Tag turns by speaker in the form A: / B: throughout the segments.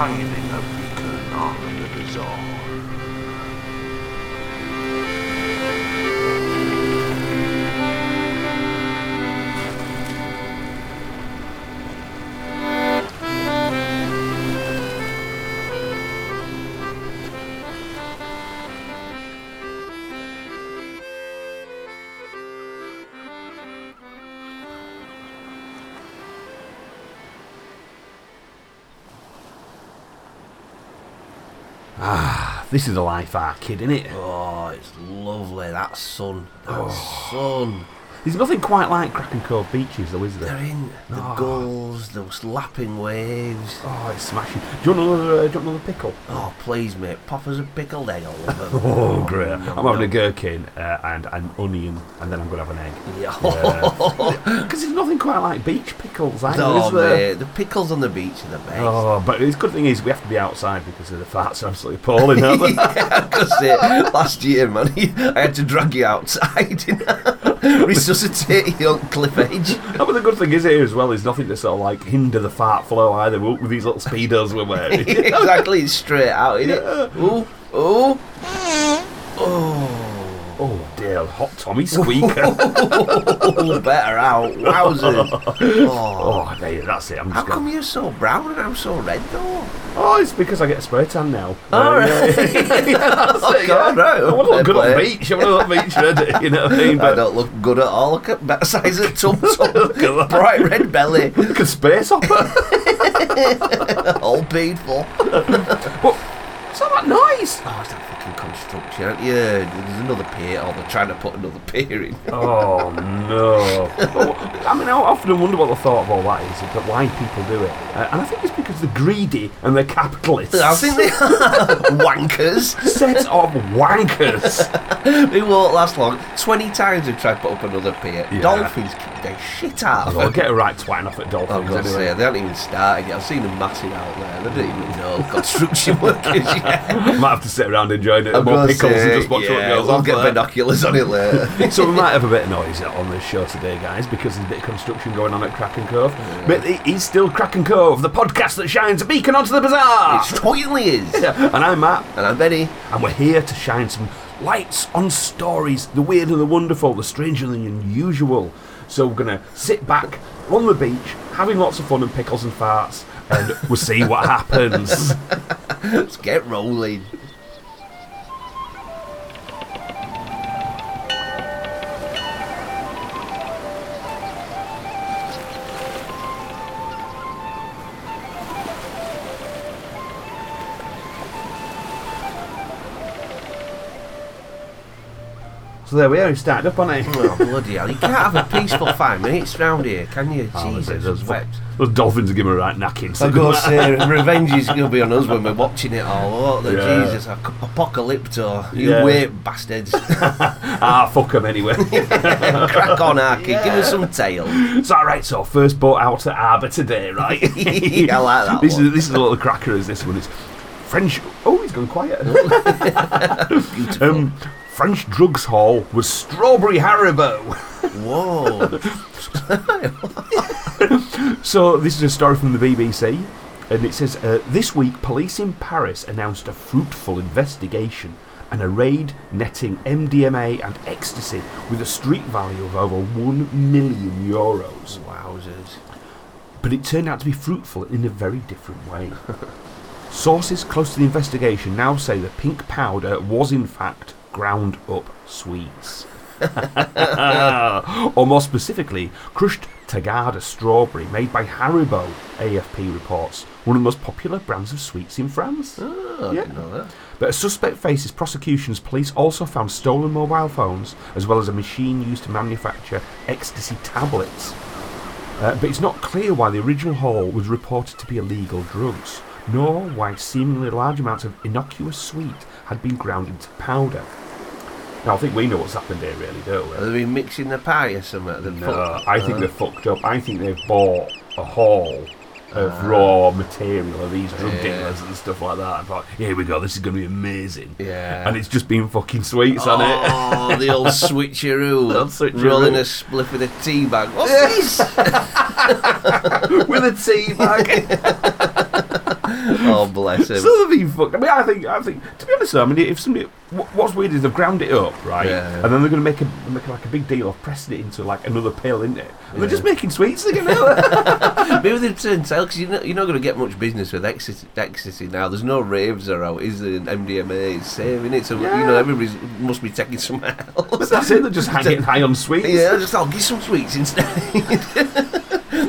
A: shining a beacon
B: This is a life our kid, isn't it?
C: Oh, it's lovely. That sun. That oh. sun.
B: There's nothing quite like Kraken Cove beaches, though, is there?
C: They're in the
B: Oh.
C: gulls, those lapping waves.
B: Oh, it's smashing. Do you want another, uh, do you want another pickle?
C: Oh, please, mate. Pop us a pickled egg. I love them.
B: Oh, great. I'm having a gherkin uh, and an onion, and then I'm going to have an egg.
C: Yeah.
B: Because there's nothing quite like beach pickles, either,
C: oh,
B: is there?
C: mate. The pickles on the beach are the best.
B: Oh, but the good thing is we have to be outside because of the farts are absolutely appalling, aren't they?
C: yeah, because uh, last year, man, I had to drag you outside, resuscitate you on cliff edge.
B: Oh, but the good thing is here as well is nothing to sort of like hinder the fart flow either with these little speedos we're wearing.
C: exactly, it's straight out, innit? Ooh, ooh, oh.
B: Hot Tommy squeaker.
C: All better out. Wowzers. Oh.
B: oh, there, that's it. I'm
C: How
B: just
C: come
B: going.
C: you're so brown and I'm so red though?
B: Oh, it's because I get a spray tan now.
C: Oh,
B: um, all
C: right.
B: yeah, yeah, that's
C: Oh,
B: it,
C: God,
B: yeah.
C: right.
B: I want to look good on the beach. I want to look beach ready. You know what I mean? But I
C: don't look good at all. Look at that size of tum tum. Bright red belly.
B: look at space hopper.
C: All painful.
B: What's all that noise?
C: Oh, it's that fucking construction, aren't you? There's another pier. Oh, they're trying to put another pier in.
B: Oh no! Well, I mean, I often wonder what the thought of all that is, but why people do it. Uh, and I think it's because they're greedy and they're capitalists.
C: I think they are wankers.
B: set of wankers.
C: it won't last long. Twenty times they've tried to put up another pier.
B: Yeah.
C: Dolphins kick their shit out of
B: I'll
C: them.
B: get a right twatting off at
C: I've
B: Dolphins
C: to
B: anyway.
C: say, they haven't even started yet. I've seen them massive out there. They don't even know construction workers yet.
B: Might have to sit around enjoying it. More pickles
C: say,
B: and uh, just watch
C: yeah,
B: what goes
C: we'll
B: on.
C: get
B: there.
C: binoculars on it later.
B: so we might have a bit of noise on this show today, guys, because there's a bit of construction going on at Kraken Cove. But it is still Kraken Cove, the podcast that shines a beacon onto the bizarre.
C: it totally is.
B: Yeah, and I'm Matt,
C: And I'm Benny.
B: and we're here to shine some lights on stories, the weird and the wonderful, the strange and the unusual. So we're gonna sit back on the beach, having lots of fun and pickles and farts, and we'll see what happens.
C: Let's get rolling.
B: So there we are, we started up on it.
C: Oh, bloody hell. You can't have a peaceful five minutes round here, can you?
B: Oh,
C: Jesus,
B: those,
C: wept.
B: those dolphins are giving a right knacking.
C: I gotta say, revenge is going to be on us when we're watching it all. Oh, the
B: Yeah.
C: Jesus, ap- apocalypto. You
B: Yeah.
C: wait, bastards.
B: ah, fuck them anyway.
C: Crack on, Arky. Give us some tail.
B: So, right, so first boat out to Arbor today, right?
C: I like that
B: This
C: one.
B: is this is a little cracker as this one. It's French. Oh, he's gone quiet. Um, French drugs haul was strawberry Haribo.
C: Whoa.
B: So this is a story from the BBC, and it says uh, this week police in Paris announced a fruitful investigation and a raid netting MDMA and ecstasy with a street value of over one million euros.
C: Wowzers.
B: but it turned out to be fruitful in a very different way. Sources close to the investigation now say the pink powder was in fact ground up sweets. or more specifically, crushed Tagada strawberry made by Haribo, AFP reports, one of the most popular brands of sweets in France.
C: Oh,
B: Yeah.
C: didn't know that.
B: But a suspect faces prosecutions. Police also found stolen mobile phones as well as a machine used to manufacture ecstasy tablets. Uh, but it's not clear why the original haul was reported to be illegal drugs, nor why seemingly large amounts of innocuous sweet had been ground into powder. Now, I think we know what's happened here, really, don't we?
C: They've they been mixing the pie or something? They've
B: No,
C: fucked-
B: I think
C: Uh,
B: they're fucked up. I think they've bought a haul of raw material of these drug
C: Ah. Yeah.
B: dealers and stuff like that. I thought, here we go, this is going to be amazing.
C: Yeah.
B: And it's just been fucking sweets on it.
C: Oh, the old switcheroo.
B: The old switcheroo.
C: Rolling a spliff with a tea bag. What's this?
B: with a tea bag.
C: oh, bless him.
B: So they've been fucked. I mean, I think, I think, to be honest, though, I mean, if somebody, what's weird is they've ground it up, right,
C: Yeah.
B: and then they're going to make a make like a big deal of pressing it into like another pill, isn't it? And they're just making sweets again.
C: Maybe they've turned tail because you're not, you're not going to get much business with ecstasy, ecstasy now. There's no raves around, is there? MDMA is saving it, so you know everybody must be taking somewhere
B: But
C: else.
B: that's it. They're just getting high on sweets.
C: yeah, just I'll give some sweets instead.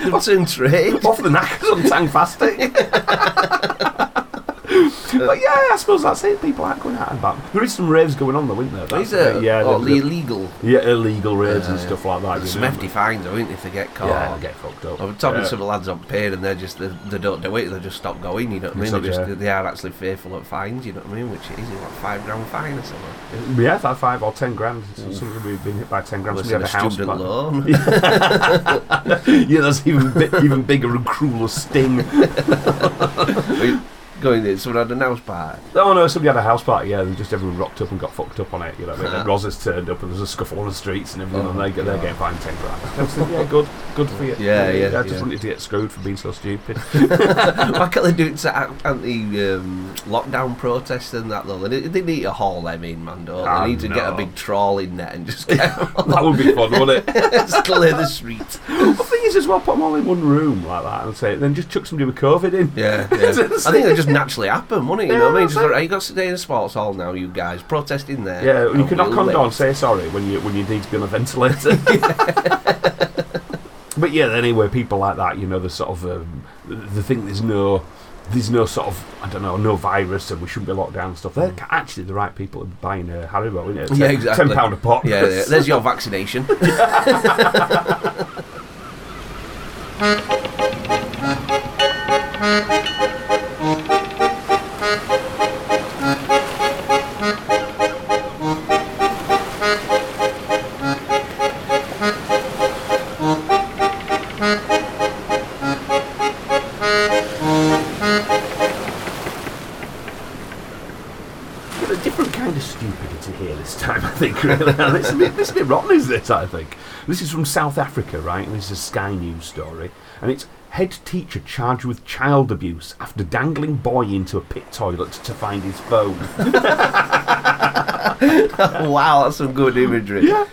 C: They've turned trade.
B: Off the knackers on tang fasting. but yeah, I suppose that's it. People aren't going out and about. There is some raves going on though, isn't there? That's
C: Is it?
B: the- Yeah,
C: oh,
B: the-
C: the illegal.
B: yeah, illegal raves
C: Yeah,
B: and
C: yeah.
B: stuff like that. you
C: Some hefty fines, though, isn't it, if they get caught?
B: Yeah, they'll get fucked up.
C: I was talking to some lads on paid and they're just they, they don't do it. They just stop going. You know what I mean? Just they are actually fearful of fines. You know what I mean? Which is like five grand fine or something.
B: Yeah, five or ten grand. So Something we've been hit by ten grand. Somebody
C: they're
B: had
C: a
B: house.
C: student loan.
B: yeah, that's even bi- even bigger and crueler sting.
C: going in. Someone had a house party.
B: Oh no, somebody had a house party. Yeah, and just everyone rocked up and got fucked up on it. You know, what I mean?
C: Ah.
B: Rosas turned up and there's a scuffle on the streets and everything,
C: Oh,
B: and they get they're getting fined ten grand. I yeah, good, good for you.
C: Yeah, yeah,
B: I just
C: yeah.
B: wanted to get screwed for being so stupid.
C: Why can't they do it to anti-lockdown protests and that though? They, need- they need to haul them in, man. Don't
B: Ah,
C: they? They need to get a big trawling net and just get
B: that would be fun, wouldn't it?
C: just clear the street.
B: the thing is, as well, put them all in one room like that and say, then just chuck somebody with COVID in.
C: Yeah, yeah. I think it just naturally happen, wouldn't it? You know what I mean? Just like, hey, you got to stay in a sports hall now, you guys. protesting there.
B: Yeah, you can knock on door and say sorry when you when you need to be on a ventilator. but yeah, anyway, people like that, you know, the sort of um, the thing there's no there's no sort of I don't know no virus and we shouldn't be locked down and stuff. They're actually the right people buying uh, Haribo, isn't it?
C: Mm. Yeah, exactly.
B: Ten pound a pop.
C: Yeah, yeah, there's your vaccination.
B: time, I think, really. And it's, a bit, bit rotten, is this, I think. This is from South Africa, right? And this is a Sky News story. And it's head teacher charged with child abuse after dangling boy into a pit toilet to find his phone.
C: wow, that's some good imagery.
B: Yeah.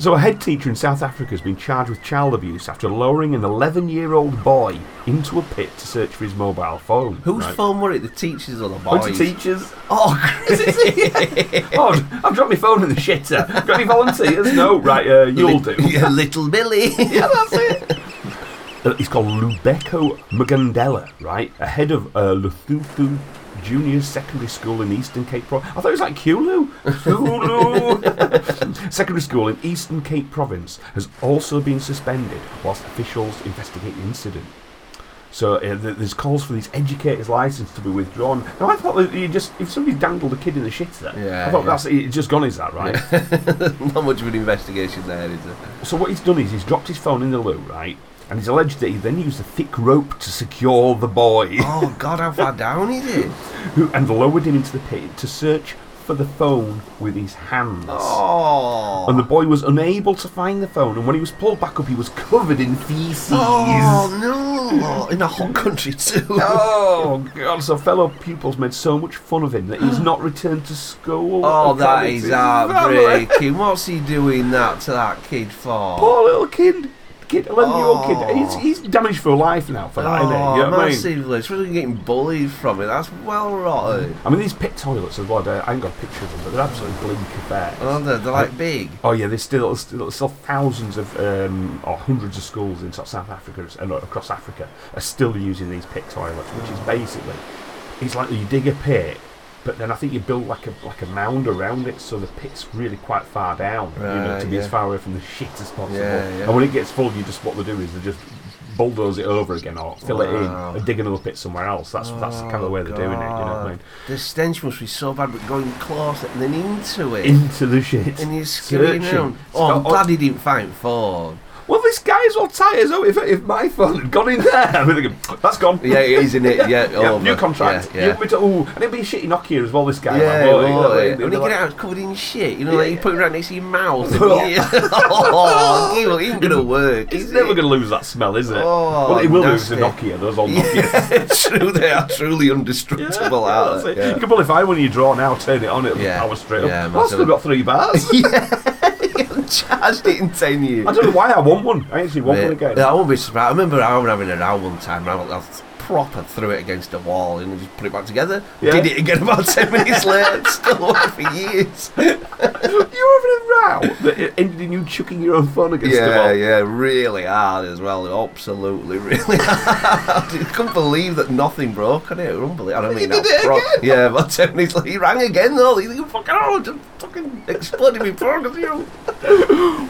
B: So, a head teacher in South Africa has been charged with child abuse after lowering an 11 year old boy into a pit to search for his mobile phone.
C: Whose
B: right?
C: phone were it? The teachers or the boys?
B: the teachers.
C: Oh.
B: Oh, I've dropped my phone in the shitter. Got any volunteers? No, right, uh, you'll do.
C: Yeah, little Billy.
B: Yeah, that's it. Uh, he's called Lubeko Magandela, right? Ahead of uh, Luthuthu Junior Secondary School in Eastern Cape Province. I thought it was like Kulu. Kulu. Secondary School in Eastern Cape Province has also been suspended whilst officials investigate the incident. So uh, there's calls for these educators' license to be withdrawn. Now I thought that you just if somebody dangled a kid in the shit there,
C: Yeah,
B: I thought
C: yeah.
B: that's it's just gone. Is that right?
C: Not much of an investigation there, is it?
B: So what he's done is he's dropped his phone in the loo, right? And he's alleged that he then used a thick rope to secure the boy,
C: Oh, God, how far down is it?
B: and lowered him into the pit to search for the phone with his hands.
C: Oh.
B: And the boy was unable to find the phone, and when he was pulled back up, he was covered in feces.
C: Oh, no. In a hot country, too.
B: Oh god! So fellow pupils made so much fun of him that he's not returned to school.
C: Oh, that is
B: to his family.
C: heartbreaking. What's he doing that to that kid for?
B: Poor little kid, kid, eleven-year-old
C: Oh.
B: kid. He's, he's damaged for life now for that, isn't he? You know what I mean?
C: massively. Especially getting bullied from it. That's well rotten.
B: I mean, these pit toilets as well. I ain't got a picture of them, but they're absolutely bleak affairs.
C: Oh, they're, they're like big.
B: Oh yeah, there's still still, still thousands of um, or hundreds of schools in South South Africa and across Africa are still using these pit toilets, which is basically it's like you dig a pit, but then I think you build like a like a mound around it, so the pit's really quite far down, you know, to be as far away from the shit as possible.
C: Yeah, yeah.
B: And when it gets full, you just what they do is they just bulldoze it over again or fill it in and dig another pit somewhere else. That's that's kind of the oh, way they're doing it. You know what I mean?
C: The stench must be so bad, but going closer and then into it.
B: Into the shit.
C: and he's screaming. Oh, I'm
B: Oh,
C: glad he didn't find phone.
B: Well, this guy is all tight as oh, if, if my phone had gone in there, I'd be thinking, that's gone.
C: Yeah, he's in it. Yeah,
B: Yeah,
C: oh,
B: new contract.
C: Yeah, yeah.
B: Yeah, ooh, and it'd be a shitty Nokia as well. This guy.
C: Yeah,
B: like, oh, you know,
C: well,
B: like,
C: when
B: they'd
C: you get
B: like-
C: out, it's covered in shit. You know, like you put it right next to your mouth. Oh, it ain't gonna work.
B: It's
C: is
B: never
C: it?
B: going to lose that smell, is it?
C: Oh,
B: well, it will lose the. Nokia. Those old Nokia.
C: Yeah, true. They are truly indestructible.
B: Yeah,
C: aren't
B: that's
C: they?
B: it. You can pull a fire when you draw now, turn it on, it'll
C: Yeah.
B: power straight
C: Yeah,
B: up. Well, I've still got three bars.
C: you haven't charged it in ten years.
B: I don't know why I want one. I actually want one again. Yeah.
C: I won't be surprised. I remember I was having a row one time. I, I proper threw it against the wall and just put it back together.
B: Yeah.
C: Did it again about ten minutes later. Still worked for years.
B: you were having a row that it ended in you chucking your own phone against the
C: Yeah,
B: wall.
C: yeah, really hard as well. Absolutely, really hard. I couldn't believe that nothing broke on it. Unbelievable. I don't mean
B: did it
C: pro-
B: again?
C: Yeah, but ten minutes later, he rang again though. He fucking oh, just fucking exploded me phone because you.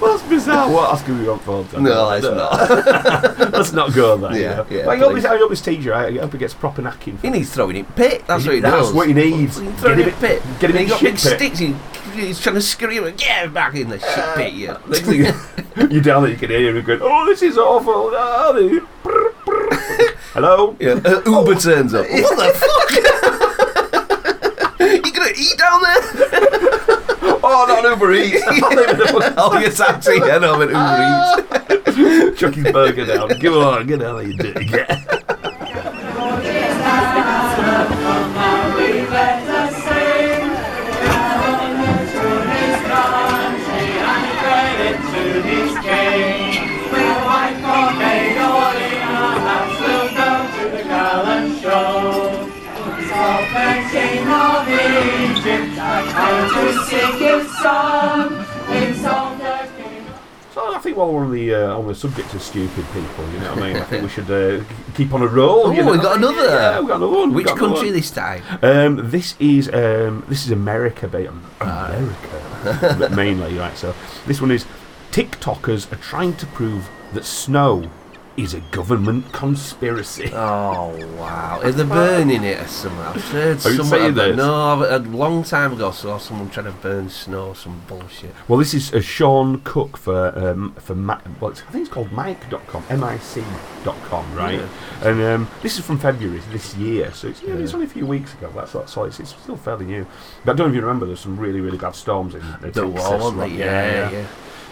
B: Well, that's bizarre. What else can we on phone?
C: No, it's not.
B: Let's not go there.
C: Yeah,
B: you know.
C: yeah,
B: But I hope,
C: please.
B: his, I hope his teacher, I hope he gets proper knacking.
C: He needs throwing in pit. That's what he
B: That's
C: does.
B: what he needs.
C: Throwing
B: Get
C: in pit.
B: get him in
C: got
B: shit
C: big
B: pit.
C: sticks. He, he's trying to scream, "Get back in the shit pit, you."
B: You're down there, you can hear him going, "Oh, this is awful." Oh, brr, brr. Hello.
C: Yeah, uh, Uber turns up. What the fuck? you gonna eat down there?
B: Oh, not an Uber Eats. I'm the fucking
C: Oh, taxi. Yeah, no, but Uber Eats.
B: Chuck his burger down. Come on, get out of here, dirty So I think while we're on the uh, on the subject of stupid people, you know what I mean. I think we should uh, keep on a roll.
C: Oh,
B: you know?
C: we got another.
B: Yeah, we got another one.
C: Which
B: got another
C: country
B: one.
C: this time?
B: Um, this is um, this is America, ba- America, but mainly right. So this one is TikTokers are trying to prove that snow is a government conspiracy.
C: Oh wow! Are they burning it or something? I've heard
B: Are you
C: some.
B: saying
C: about-
B: this?
C: No, a long time ago, I saw someone trying to burn snow. Some bullshit.
B: Well, this is uh, Sean Cook for um, for Ma- well, it's, I think it's called Mic.com, M-I-C.com, right?
C: Yeah.
B: And um, this is from February this year, so it's, yeah, it's only a few weeks ago. That's that's all. It's, it's still fairly new. But I don't know if you remember. There's some really really bad storms in
C: The
B: Texas,
C: wall, wasn't
B: right?
C: Yeah, yeah.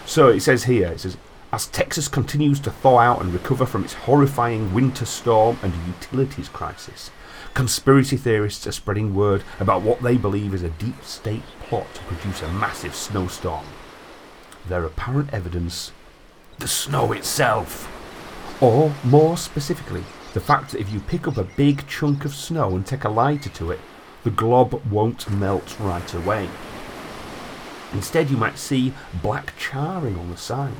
B: So it says here, it says, as Texas continues to thaw out and recover from its horrifying winter storm and utilities crisis, conspiracy theorists are spreading word about what they believe is a deep state plot to produce a massive snowstorm. Their apparent evidence the snow itself. Or, more specifically, the fact that if you pick up a big chunk of snow and take a lighter to it, the glob won't melt right away. Instead, you might see black charring on the side,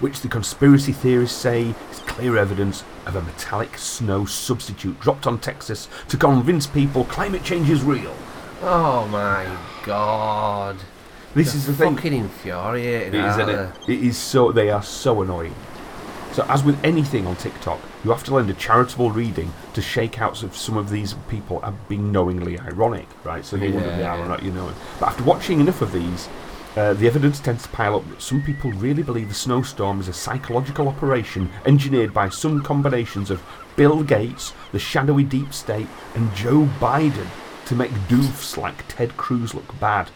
B: which the conspiracy theorists say is clear evidence of a metallic snow substitute dropped on Texas to convince people climate change is real.
C: Oh my god!
B: This
C: They're
B: is the thing.
C: Fucking infuriating.
B: It is, isn't it? It is so. They are so annoying. So, as with anything on TikTok, you have to lend a charitable reading to shake out of some of these people are being knowingly ironic, right? So they wonder if they are or not, you know. But after watching enough of these, uh, the evidence tends to pile up that some people really believe the snowstorm is a psychological operation engineered by some combinations of Bill Gates, the shadowy deep state, and Joe Biden to make doofs like Ted Cruz look bad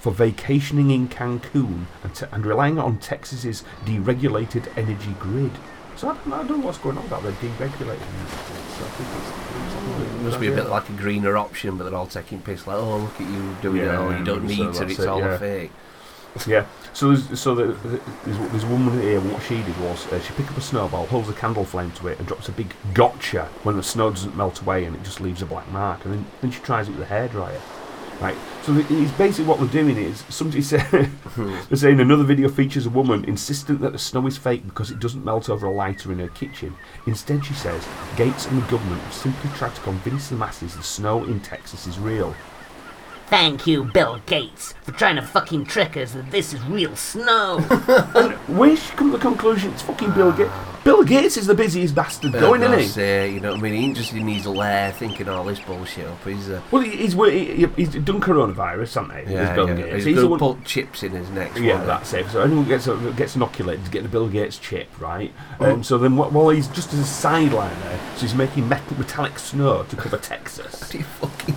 B: for vacationing in Cancun and, te- and relying on Texas's deregulated energy grid. So I don't, know, I don't know what's going on about the deregulating. So I think it's,
C: It must be a bit like a greener option, but they're all taking piss. Like, oh, look at you doing it.
B: Yeah,
C: Oh, you don't
B: so
C: need to.
B: that's
C: It's
B: it,
C: all
B: yeah.
C: a fake.
B: Yeah. So there's, so the, the, there's, there's a woman here. What she did was uh, she picked up a snowball, holds a candle flame to it, and drops a big gotcha when the snow doesn't melt away and it just leaves a black mark. And then, then she tries it with a hairdryer. Right. So the, it's basically what they're doing is somebody said they're saying another video features a woman insistent that the snow is fake because it doesn't melt over a lighter in her kitchen. Instead, she says Gates and the government have simply tried to convince the masses the snow in Texas is real.
D: Thank you, Bill Gates, for trying to fucking trick us that this is real snow.
B: Where's she come to the conclusion it's fucking Bill Gates? Bill Gates is the busiest bastard going, isn't he?
C: Say, you know what I mean? He ain't just in his lair thinking all this bullshit up. He's, uh,
B: Well, he- he's, he- he's done coronavirus, hasn't he?
C: yeah,
B: He's Bill
C: yeah.
B: Gates.
C: He's,
B: He's the
C: going to
B: one-
C: put chips in his neck.
B: Yeah, that's it. So anyone gets gets inoculated to get the Bill Gates chip, right? Um, so then, wh- while he's just as a sideline there, so he's making metal, metallic snow to cover Texas.
C: You fucking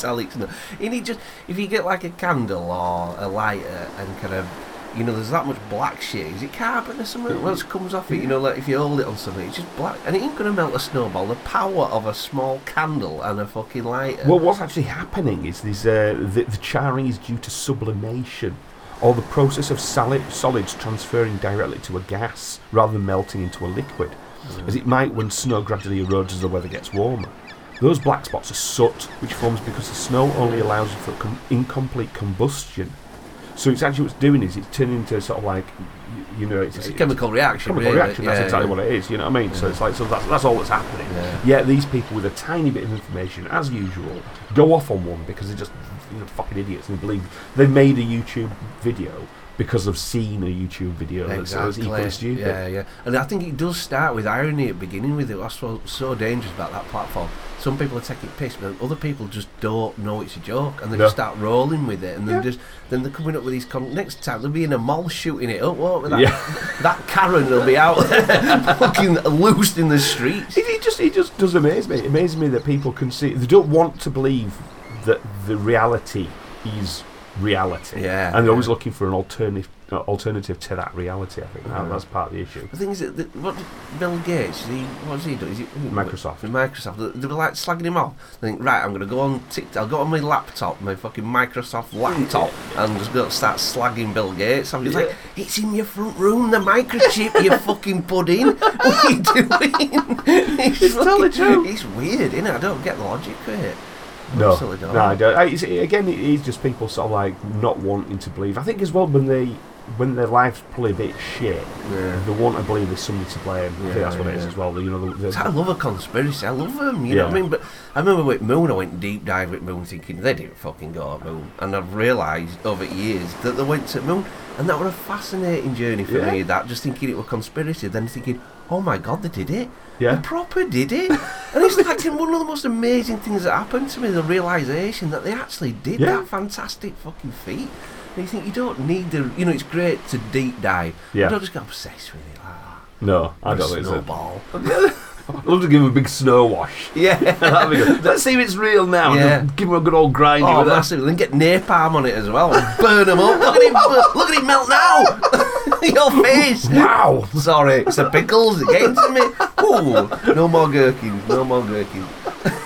C: metallic snow. And he just, if you get like a candle or a lighter and kind of, you know, there's that much black shit. Is it carbon or something? What comes off it? You know, like if you hold it on something, it's just black, and it ain't gonna melt a snowball. The power of a small candle and a fucking lighter.
B: Well, what's actually happening is these uh, the, the charring is due to sublimation, or the process of solid, solids transferring directly to a gas rather than melting into a liquid, as it might when snow gradually erodes as the weather gets warmer. Those black spots are soot, which forms because the snow only allows for com- incomplete combustion. So it's actually what's doing is it's turning into sort of like, you know, it's,
C: it's a
B: it's-
C: chemical reaction.
B: chemical
C: really.
B: reaction. That's
C: Yeah,
B: exactly
C: yeah.
B: what it is. You know what I mean? So it's like so that's that's all that's happening.
C: Yeah.
B: Yet these people with a tiny bit of information, as usual, go off on one because they're just you know, fucking idiots and they believe they've made a YouTube video because they've seen a YouTube video that's that's equally stupid.
C: Yeah, yeah. And I think it does start with irony at beginning with it. That's what's so dangerous about that platform. Some people are taking piss, but other people just don't know it's a joke, and they
B: No.
C: just start rolling with it, and then
B: Yeah.
C: just then they're coming up with these. Con- next time they'll be in a mall shooting it up. What that?
B: Yeah.
C: That Karen will be out fucking loosed in the streets.
B: It, it just it just does amaze me. It amazes me that people can see they don't want to believe that the reality is reality.
C: Yeah,
B: and they're always looking for an alternative uh, alternative to that reality. I think that, that's part of the issue.
C: The thing is that, what Bill Gates, he, what's he doing? Is he,
B: Microsoft.
C: Microsoft. They, were like slagging him off. They think, right, I'm going to go on TikTok, I'll go on my laptop, my fucking Microsoft laptop, and just go start slagging Bill Gates. I'm just like, it's in your front room, the microchip, you fucking pudding. What are you doing? it's,
B: It's totally true.
C: It's weird, innit? I don't get the logic of it.
B: No, no, I don't. I- It's, again, it is just people sort of like not wanting to believe. I think as well when they when their life's probably a bit shit,
C: Yeah.
B: they want to believe there's somebody to blame. I think that's what it is as well. You know, the, the,
C: I love a conspiracy. I love them. You know what I mean? But I remember with Moon, I went deep dive with Moon, thinking they didn't fucking go to Moon, and I've realised over years that they went to Moon, and that was a fascinating journey for
B: Yeah.
C: me. That just thinking it was conspiracy, then thinking, oh my god, they did it.
B: Yeah.
C: They proper did it. and it's like one of the most amazing things that happened to me, the realisation that they actually did
B: Yeah.
C: that fantastic fucking feat. And you think you don't need the, you know, it's great to deep dive.
B: Yeah.
C: You don't just get obsessed with it like that.
B: no, I don't think so.
C: snowball.
B: I'd love to give him a big snow wash.
C: Yeah.
B: That'd be good. Let's see if it's real now.
C: Yeah.
B: Give him a good old grind.
C: Oh,
B: with that.
C: massive! Then get napalm on it as well. Burn him up. Look at him! Look at him melt now. Your face.
B: Wow.
C: Sorry, it's the pickles. It getting to me. Ooh, no more gherkins. No more gherkins.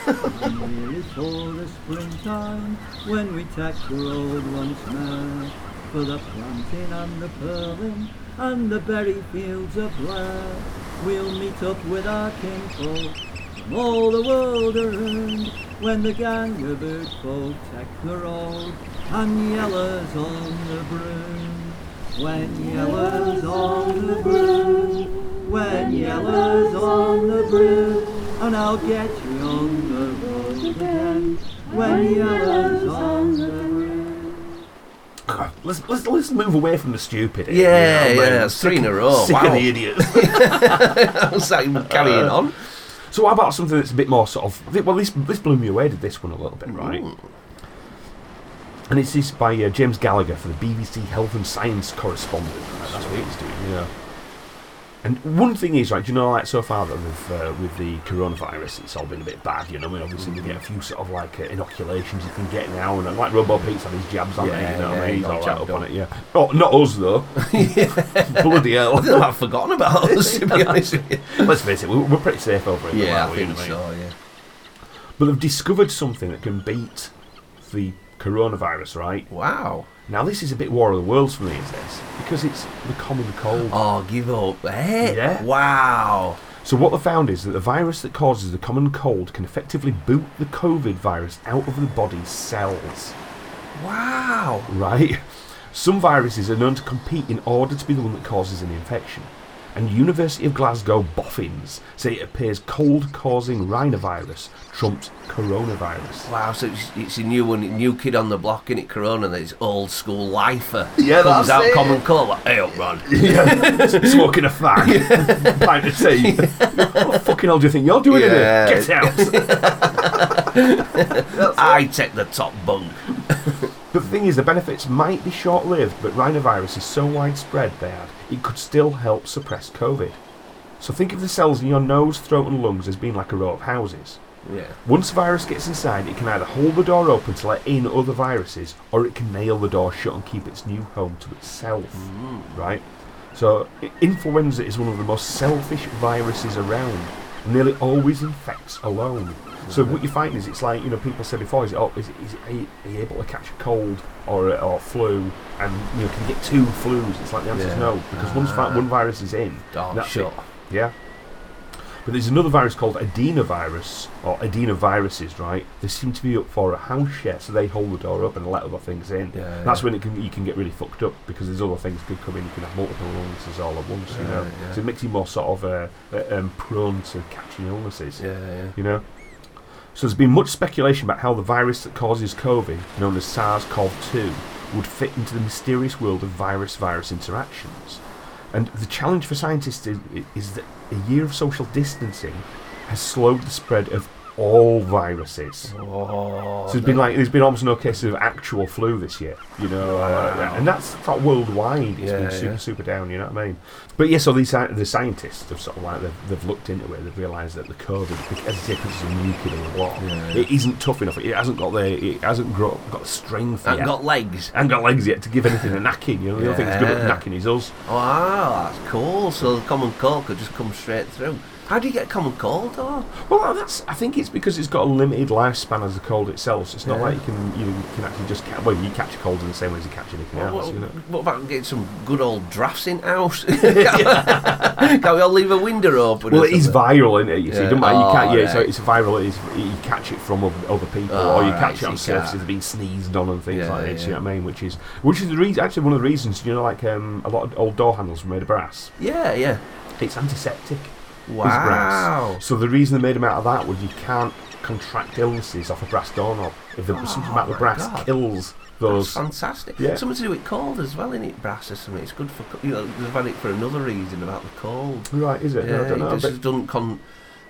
E: Here is for the springtime when we tack the road once more for the planting and the pearling and the berry fields of Blair. We'll meet up with our kinfolk from all the world around when the gang of bird folk tack the road and yellers on the broom. When yellers on the broom, when yellers on the broom, and I'll get you on the road again. When yellers on the broom.
B: God, Let's, let's let's move away from the stupid. here,
C: Yeah,
B: you um, know,
C: yeah,
B: man.
C: that's three in a row.
B: Sick
C: Wow.
B: of the idiots.
C: It's like carrying uh, on.
B: so, how about something that's a bit more sort of? Well, this this blew me away. Did this one a little bit, right? And it's this by uh, James Gallagher for the BBC Health and Science correspondent. Right, that's what he's doing. Yeah. And one thing is, right, do you know, like so far that with uh, with the coronavirus, it's all been a bit bad. You know, I mean, obviously we get a few sort of like uh, inoculations you can get now, and uh, like Robo Pete's had his jabs on
C: Yeah,
B: it. You know what
C: yeah,
B: I mean?
C: he
B: He's all right up on it. Yeah. Oh, not us though. Bloody hell.
C: I've forgotten about us, to be honest.
B: Let's face it, we're, we're pretty safe over here.
C: Yeah, I
B: aren't we, you know
C: think so, yeah.
B: But they've discovered something that can beat the coronavirus, right?
C: Wow.
B: Now, this is a bit War of the Worlds for me, is this? Because it's the common cold.
C: Oh, give up. Hey?
B: Yeah.
C: Wow.
B: So, what they found is that the virus that causes the common cold can effectively boot the COVID virus out of the body's cells,
C: Wow.
B: right? Some viruses are known to compete in order to be the one that causes an infection. And University of Glasgow boffins say it appears cold-causing rhinovirus trumps coronavirus.
C: Wow, so it's, it's a new one, new kid on the block in it, Corona, that is old school lifer.
B: Yeah,
C: Comes
B: that's
C: out
B: it.
C: common cold, like, hey up, man.
B: Yeah, smoking a fag, pint of tea. what the fucking hell do you think you're doing
C: Yeah.
B: in here? Get out!
C: I take the top bunk.
B: But the thing is, the benefits might be short lived, but rhinovirus is so widespread, they add, it could still help suppress COVID. So think of the cells in your nose, throat, and lungs as being like a row of houses.
C: Yeah.
B: Once virus gets inside, it can either hold the door open to let in other viruses, or it can nail the door shut and keep its new home to itself. Mm. Right? So, influenza is one of the most selfish viruses around. and Nearly always infects alone. So what you find is it's like you know people said before is it, oh, is, it, is it, are, you, able to catch a cold or or flu and you know can you get two flus? It's like the answer is no because once vi- one virus is in, that's
C: shut.
B: it. Yeah. But there's another virus called adenovirus, or adenoviruses, right? They seem to be up for a house share, so they hold the door up and let other things in.
C: Yeah,
B: That's
C: yeah.
B: when it can you can get really fucked up because there's other things could come in. You can have multiple illnesses all at once, you know.
C: Yeah.
B: So it makes you more sort of uh, uh, um, prone to catching illnesses
C: Yeah, yeah.
B: you know. So there's been much speculation about how the virus that causes COVID, known as SARS-CoV-2, would fit into the mysterious world of virus-virus interactions. And the challenge for scientists is, is that a year of social distancing has slowed the spread of all viruses.
C: Oh,
B: So there's been like there's been almost no cases of actual flu this year, you know, uh,
C: Wow.
B: and that's of worldwide. It's
C: Yeah,
B: been super
C: yeah.
B: super down, you know what I mean? But yeah, so these the scientists have sort of like they've, they've looked into it. They've realised that the COVID, as I say, because it's a new kid on the block,
C: Yeah,
B: it isn't tough enough. It hasn't got the it hasn't grow, got the strength yet.
C: got legs.
B: and got legs yet to give anything a knacking. You know, the only thing that's good at knacking is us.
C: Wow, that's cool. So the common cold could just come straight through. How do you get a common cold, though?
B: Well, that's. I think it's because it's got a limited lifespan as the cold itself. So it's not
C: Yeah.
B: like you can you, can actually just ca- well you catch a cold in the same way as you catch anything
C: What,
B: else.
C: what,
B: You know.
C: what about getting some good old drafts in house? Can we all leave a window open?
B: Well, it is viral, isn't it? You see,
C: Yeah.
B: don't matter. You can't.
C: Oh,
B: Yeah, so it's viral. It is, you catch it from other, people,
C: Oh,
B: or you
C: right,
B: catch it on surfaces that been sneezed on and things
C: Yeah,
B: like this. You know what I mean? Which is, which is the reason. Actually, one of the reasons. You know, like um, a lot of old door handles were made of brass.
C: Yeah, yeah.
B: It's antiseptic.
C: Wow.
B: So the reason they made them out of that was you can't contract illnesses off a brass doorknob. If the,
C: Oh,
B: something about the brass
C: God.
B: kills
C: That's
B: those.
C: fantastic.
B: Yeah.
C: Something to do with cold as well, in it? Brass or something. It's good for you know. They've had it for another reason about the cold.
B: Right, is it?
C: Yeah,
B: No, I don't know.
C: it just doesn't con.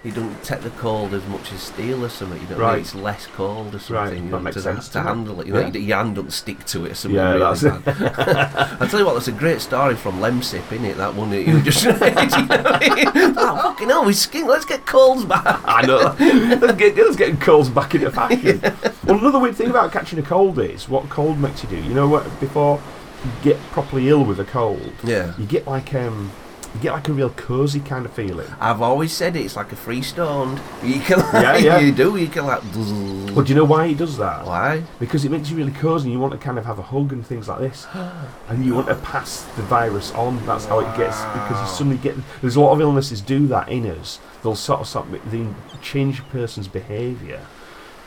C: It don't take the cold as much as steel or something. You know,
B: Right.
C: it's less cold or something.
B: Right,
C: you
B: that
C: know,
B: makes
C: to,
B: sense,
C: to handle it. You know,
B: Yeah.
C: your- hand doesn't stick to it or something.
B: Yeah,
C: really
B: that's it.
C: I tell you what, that's a great story from Lemsip, innit? That one that you just. you know I mean? oh, fucking hell, his skin. Let's get colds back.
B: I know. let's, get, let's get colds back into fashion. Well, another weird thing about catching a cold is what cold makes you do. You know what? Before you get properly ill with a cold,
C: Yeah.
B: you get like um, you get like a real cosy kind of feeling.
C: I've always said it, it's like a freestoned. You can,
B: Yeah, yeah.
C: you do. You can like.
B: But do you know why he does that?
C: Why?
B: Because it makes you really cosy. and You want to kind of have a hug and things like this, and you want to pass the virus on. That's how it gets. Because you suddenly get. There's a lot of illnesses do that in us. They'll sort of, sort of they change a person's behaviour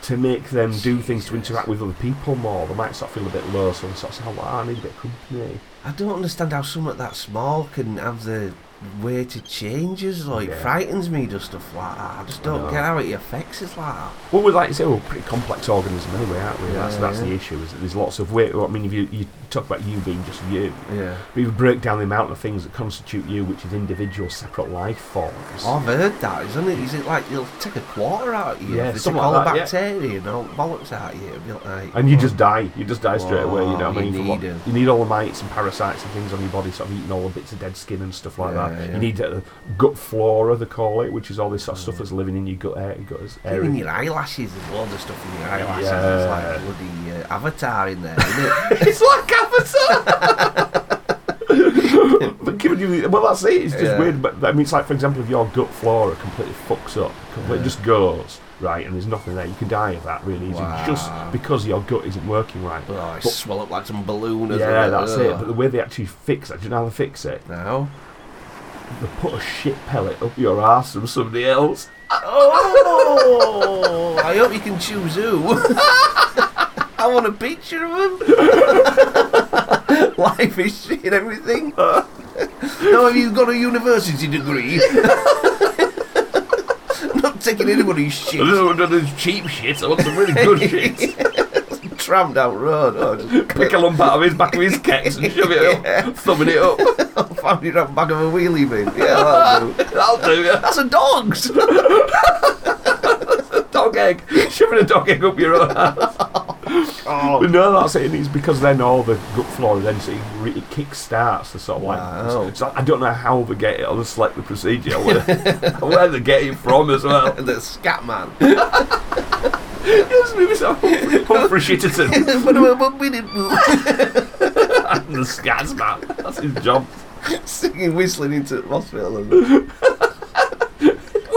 B: to make them do things to interact with other people more. They might sort of feel a bit low, so they sort of say, "Oh, I need a bit of company."
C: I don't understand how something that small can have the way to change us. Like,
B: Yeah.
C: it frightens me, just stuff like that. I just don't
B: know.
C: get how it affects us like that.
B: Well, we're like you say, we're a pretty complex organism anyway, aren't we?
C: Yeah,
B: that's that's the issue. Is that there's lots of weight. I mean, if you, you talk about you being just you,
C: Yeah.
B: but you break down the amount of things that constitute you, which is individual, separate life forms.
C: I've heard that, isn't it? Is it like you'll take a quarter out of you?
B: Yeah,
C: If they
B: something
C: all
B: like
C: the
B: yeah.
C: bacteria and all the bollocks out of you. Like,
B: And you just die. You just die straight away. You know what I
C: Oh, you
B: mean? From what- you need all the mites and parasites and things on your body, sort of eating all the bits of dead skin and stuff like
C: Yeah,
B: that.
C: yeah.
B: You need uh, gut flora, they call it, which is all this sort of stuff that's living in your gut air. Gut area.
C: in your eyelashes, there's loads of stuff in your eyelashes.
B: Yeah.
C: It's like bloody uh, avatar in there, isn't it?
B: it's like Avatar. but giving you, well, that's it. It's just
C: Yeah.
B: weird. But I mean, it's like, for example, if your gut flora completely fucks up, completely
C: Yeah.
B: just goes right, and there's nothing there, you can die of that really easy, just because your gut isn't working right.
C: oh,
B: But-
C: swell up like some balloon
B: yeah, that's it. But the way they actually fix it, do you know how they fix it?
C: No.
B: They put a shit pellet up your ass from somebody else.
C: Oh, I hope you can choose who. I want a picture of him. Life history and everything. No, have you got a university degree? Not taking anybody's shit.
B: There's cheap shit. I want some really good shit.
C: Tram down road. Oh, just
B: Pick a lump out of his back of his kecks and shove it up, thumbing it up.
C: I'll find you out back of a wheelie bin. Yeah, that'll do.
B: That'll do. Yeah.
C: That's a dog's.
B: Dog egg. Shoving a dog egg up your own ass.
C: Oh,
B: But no, that's it. It's because then all the gut flora then so it, re- it kick starts the sort of like.
C: Wow.
B: So I don't know how they get it on the select the procedure, where, where they get it from as well.
C: the scat man.
B: Yes, maybe so. Humphrey Shitterton, the scats man. That's his job.
C: Singing, whistling into hospital. And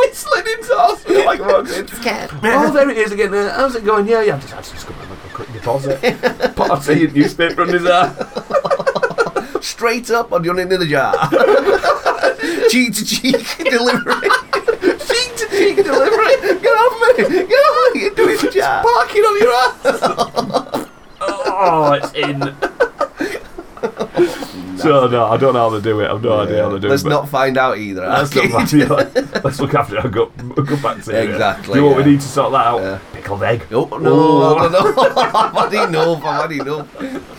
B: Whistling into hospital like walks in. Oh, there it is again. Uh, how's it going? Yeah, yeah. I'm just, I'm just going to make a quick deposit. Tea and newspaper under his arm.
C: straight up on your end of the jar. cheek to cheek delivery.
B: Cheek to cheek delivery.
C: Get off me! Get off me! You're doing jar.
B: Parking on your ass. oh, it's in. So no, I don't know how they do it. I've no idea how they do it.
C: Let's
B: it.
C: not find out either.
B: That's not bad. yeah. Let's look after it. I'll go, I'll go back to it.
C: Exactly,
B: Do you know what
C: yeah.
B: we need to sort that out?
C: Yeah.
B: Pickled egg.
C: Oh no!
B: Oh.
C: I don't know. I've had enough. I've had enough.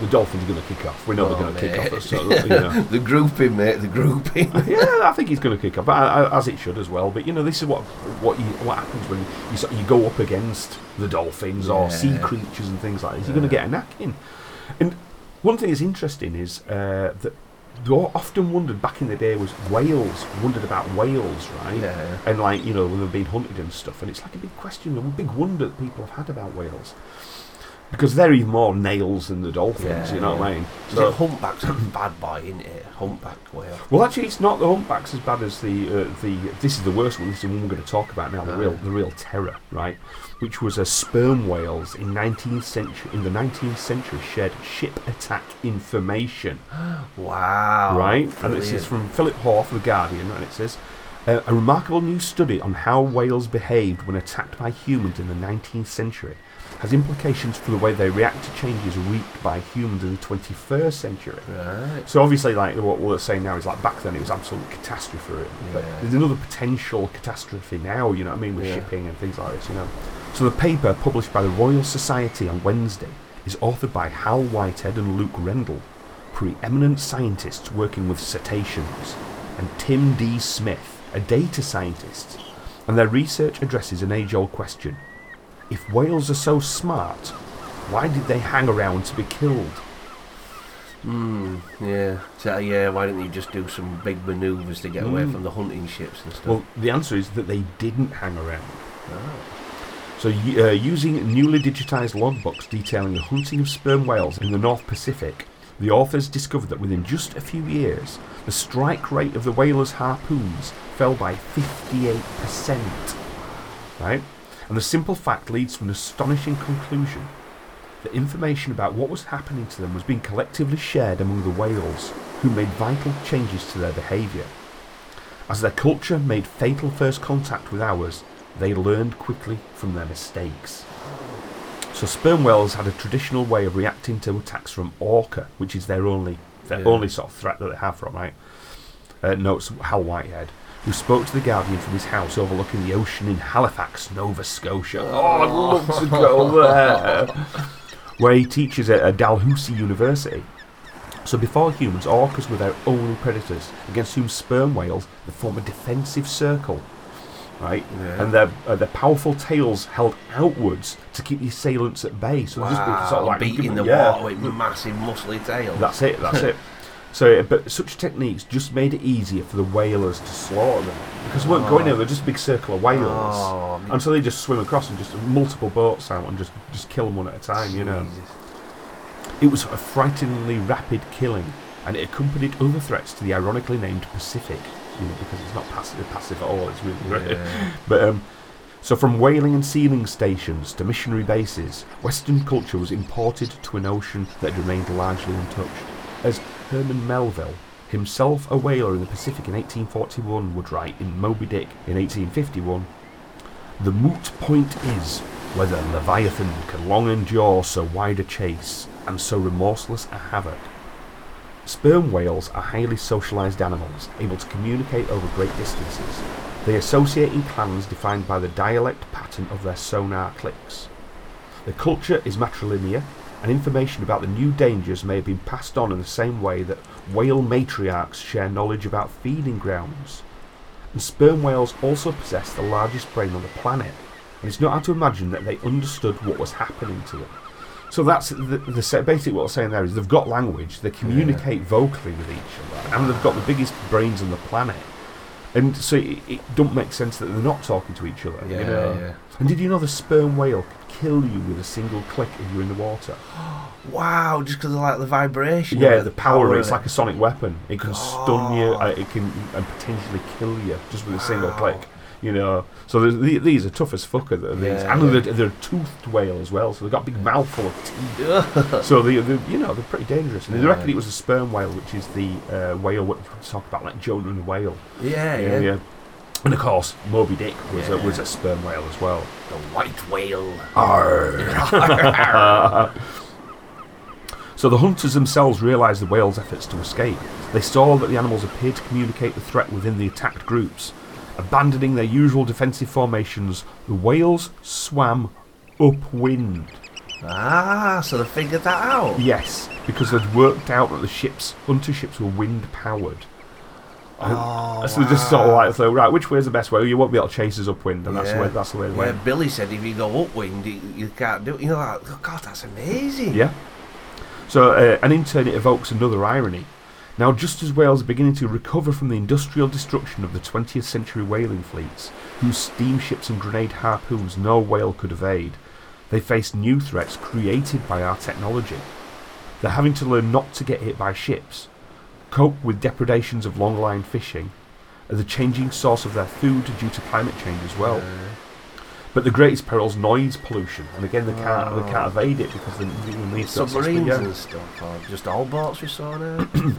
B: The Dolphins are going to kick off. We know
C: Oh,
B: they're going to kick off. So, you know.
C: The grouping, mate. The grouping.
B: yeah, I think he's going to kick off, I- I- as it should as well. But you know, this is what what you, what happens when you you go up against the dolphins or sea creatures and things like this. You're going to get a knacking. And one thing that's interesting is uh, that often wondered back in the day was whales. Wondered about whales, right?
C: Yeah.
B: And like you know when they've been hunted and stuff. And it's like a big question, a big wonder that people have had about whales. Because they're even more nails than the dolphins,
C: Yeah,
B: you know what I mean?
C: It humpback's a bad boy, isn't it? Humpback whale.
B: Well, actually, it's not the humpbacks as bad as the uh, the. This is the worst one. This is the one we're going to talk about now. The real the real terror, right? Which was a sperm whales in 19th century in the 19th century shared ship attack information,
C: Wow.
B: right? And this is from Philip Hoare for the Guardian, and it says. Uh, a remarkable new study on how whales behaved when attacked by humans in the 19th century has implications for the way they react to changes wreaked by humans in the 21st century.
C: Right.
B: So obviously, like what we're saying now is like back then it was absolute catastrophe. But there's another potential catastrophe now. You know what I mean with
C: Yeah.
B: shipping and things like this. You know. So the paper published by the Royal Society on Wednesday is authored by Hal Whitehead and Luke Rendell, preeminent scientists working with cetaceans, and Tim D. Smith, a data scientist. And their research addresses an age-old question: If whales are so smart, why did they hang around to be killed?
C: Hmm. Yeah. So yeah, why didn't you just do some big manoeuvres to get away
B: Mm.
C: from the hunting ships and stuff?
B: Well, the answer is that they didn't hang around. So, uh, using newly digitised logbooks detailing the hunting of sperm whales in the North Pacific, the authors discovered that within just a few years, the strike rate of the whalers' harpoons fell by 58%. Right? And the simple fact leads to an astonishing conclusion that information about what was happening to them was being collectively shared among the whales, who made vital changes to their behaviour. As their culture made fatal first contact with ours, they learned quickly from their mistakes. So sperm whales had a traditional way of reacting to attacks from orca, which is their only their
C: Yeah.
B: only sort of threat that they have from, right? Uh, notes Hal Whitehead, who spoke to the Guardian from his house overlooking the ocean in Halifax, Nova Scotia. Oh, I'd love to go there. Where he teaches at, at Dalhousie University. So before humans, orcas were their only predators, against whom sperm whales they form a defensive circle, right?
C: Yeah.
B: And their uh, their powerful tails held outwards to keep the assailants at bay. So
C: wow.
B: just sort of like
C: beating the
B: yeah.
C: water with massive muscly tails.
B: That's it. That's it. So, but such techniques just made it easier for the whalers to slaughter them because they weren't going there; they're just a big circle of whales,
C: Oh,
B: and so they just swim across and just multiple boats out and just just kill them one at a time. You know.
C: Jesus.
B: It was a frighteningly rapid killing, and it accompanied other threats to the ironically named Pacific, you know, because it's not passive, passive at all. It's really.
C: Yeah.
B: But um, so from whaling and sealing stations to missionary bases, Western culture was imported to an ocean that had remained largely untouched. As Herman Melville, himself a whaler in the Pacific in 1841, would write in Moby Dick in 1851 The moot point is whether Leviathan can long endure so wide a chase and so remorseless a havoc. Sperm whales are highly socialized animals, able to communicate over great distances. They associate in clans defined by the dialect pattern of their sonar clicks. Their culture is matrilinear, and information about the new dangers may have been passed on in the same way that whale matriarchs share knowledge about feeding grounds. And sperm whales also possess the largest brain on the planet, and it's not hard to imagine that they understood what was happening to them. So that's the, the basically what I'm saying there is they've got language, they communicate vocally with each other, and they've got the biggest brains on the planet. And so it, it don't make sense that they're not talking to each other. you
C: Yeah,
B: know?
C: yeah.
B: And did you know the sperm whale kill you with a single click if you're in the water?
C: Wow, just because of like the vibration.
B: Yeah, the
C: it,
B: power,
C: of
B: it's
C: it.
B: like a sonic weapon. It can stun you, uh, it can and potentially kill you just with a single
C: Wow.
B: click. You know, so there's- the- these are tough as fuck. Are these,
C: Yeah,
B: and
C: yeah.
B: they're, they're a toothed whale as well, so they've got a big mouthful of teeth. so they, they, you know, they're pretty dangerous. And they
C: Yeah.
B: reckon it was a sperm whale, which is the uh, whale what we talk about, like Jonah and the whale.
C: yeah, yeah.
B: And of course, Moby Dick was a, was a sperm whale as well.
C: The white whale.
B: So the hunters themselves realised the whale's efforts to escape. They saw that the animals appeared to communicate the threat within the attacked groups. Abandoning their usual defensive formations, the whales swam upwind.
C: Ah, so they figured that out.
B: Yes, because they'd worked out that the ships, hunter ships, were wind powered.
C: Oh,
B: so they just sort of like, so right, which way's the best way? You won't be able to chase us upwind, and that's the way. That's the way.
C: Where
B: went.
C: Billy said if you go upwind, you, you can't do it. You know, like, oh, God, that's amazing.
B: Yeah. So, uh, and in turn, it evokes another irony. Now, just as whales are beginning to recover from the industrial destruction of the 20th century whaling fleets, whose steamships and grenade harpoons no whale could evade, they face new threats created by our technology. They're having to learn not to get hit by ships, cope with depredations of long line fishing, and the changing source of their food due to climate change as well. But the greatest peril is noise pollution, and again, they can't they can't evade it because they, they need
C: Submarines
B: yeah.
C: and stuff, or just all boats we saw now.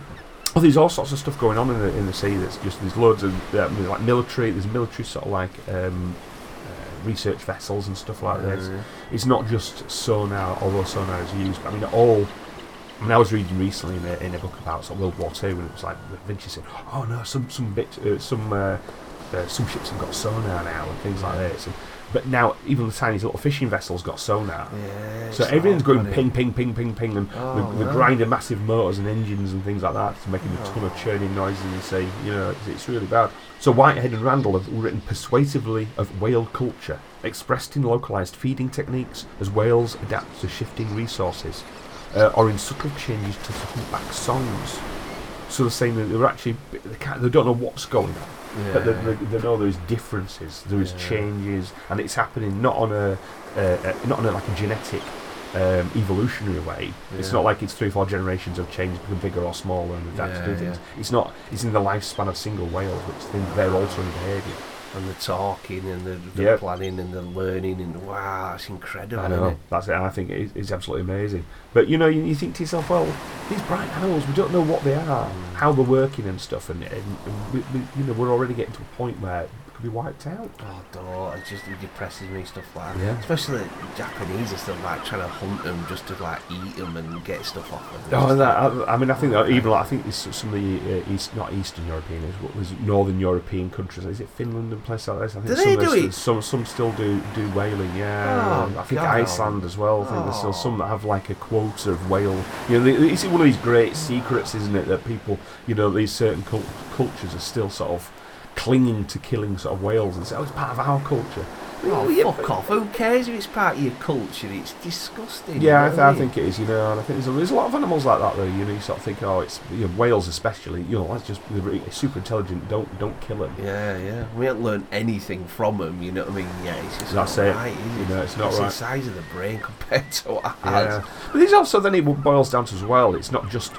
B: Oh, there's all sorts of stuff going on in the in the sea. That's just there's loads of uh, like military. There's military sort of like um, uh, research vessels and stuff like this. It's not just sonar, although sonar is used. But I mean, all. I mean, I was reading recently in a, in a book about sort of World War Two, and it was like Vinci said, "Oh no, some some bit uh, some uh, uh, some ships have got sonar now and things like this." And, but now even the tiny little fishing vessels got sonar.
C: Yeah,
B: So everything's going ping, ping, ping, ping, ping, and
C: Oh,
B: the, the
C: wow.
B: grinding massive motors and engines and things like that to making a ton of
C: Oh.
B: churning noises the sea. You know, it's, it's really bad. So Whitehead and Rendell have written persuasively of whale culture, expressed in localized feeding techniques as whales adapt to shifting resources, uh, or in subtle changes to humpback songs. So they're saying that they're actually they, can't, they don't know what's going on but they, they, they know there's differences, there is
C: Yeah.
B: changes, and it's happening not on a, uh, uh, not on a, like a genetic um, evolutionary way. It's not like it's three or four generations of change, become bigger or smaller, and adapt to do
C: Yeah,
B: things. It's not. It's in the lifespan of single whales, which they're altering behaviour.
C: And the talking and the, the
B: Yep.
C: planning and the learning and wow, that's incredible.
B: I know
C: it?
B: that's it. I think it is, it's absolutely amazing. But you know, you, you think to yourself, well, these bright animals, we don't know what they are,
C: Mm.
B: how they're working and stuff, and, and, and we, we, you know, we're already getting to a point where could be wiped out.
C: Oh, don't. It just it depresses me stuff like that.
B: Yeah.
C: Especially the Japanese are still like trying to hunt them just to like eat them and get stuff off them.
B: Oh, and that, I, I mean, I think that even like, I think it's some of the uh, east, not Eastern European, is what was Northern European countries. Is it Finland and places like this? I think
C: Do
B: some
C: do?
B: Some some still do do whaling. Yeah,
C: Oh,
B: I think
C: God.
B: Iceland as well. I think there's still
C: Oh.
B: some that have like a quota of whale. You know, it's one of these great secrets, isn't it? That people, you know, these certain cult- cultures are still sort of clinging to killing sort of whales and say, oh, it's part of our culture.
C: Oh,
B: yeah,
C: fuck off. Who cares if it's part of your culture? It's disgusting.
B: Yeah, I, th- I think it is. You know, and I think there's a, there's a lot of animals like that though. You know, you sort of think, oh, it's you know, whales especially. You know, that's just really super intelligent. Don't don't kill them.
C: Yeah, yeah. We haven't learned anything from them, you know what I mean? Yeah, it's just
B: That's
C: not
B: it.
C: right, is
B: You know, it's not
C: It's
B: right.
C: the size of the brain compared to ours.
B: Yeah, but there's also then it boils down to as well. It's not just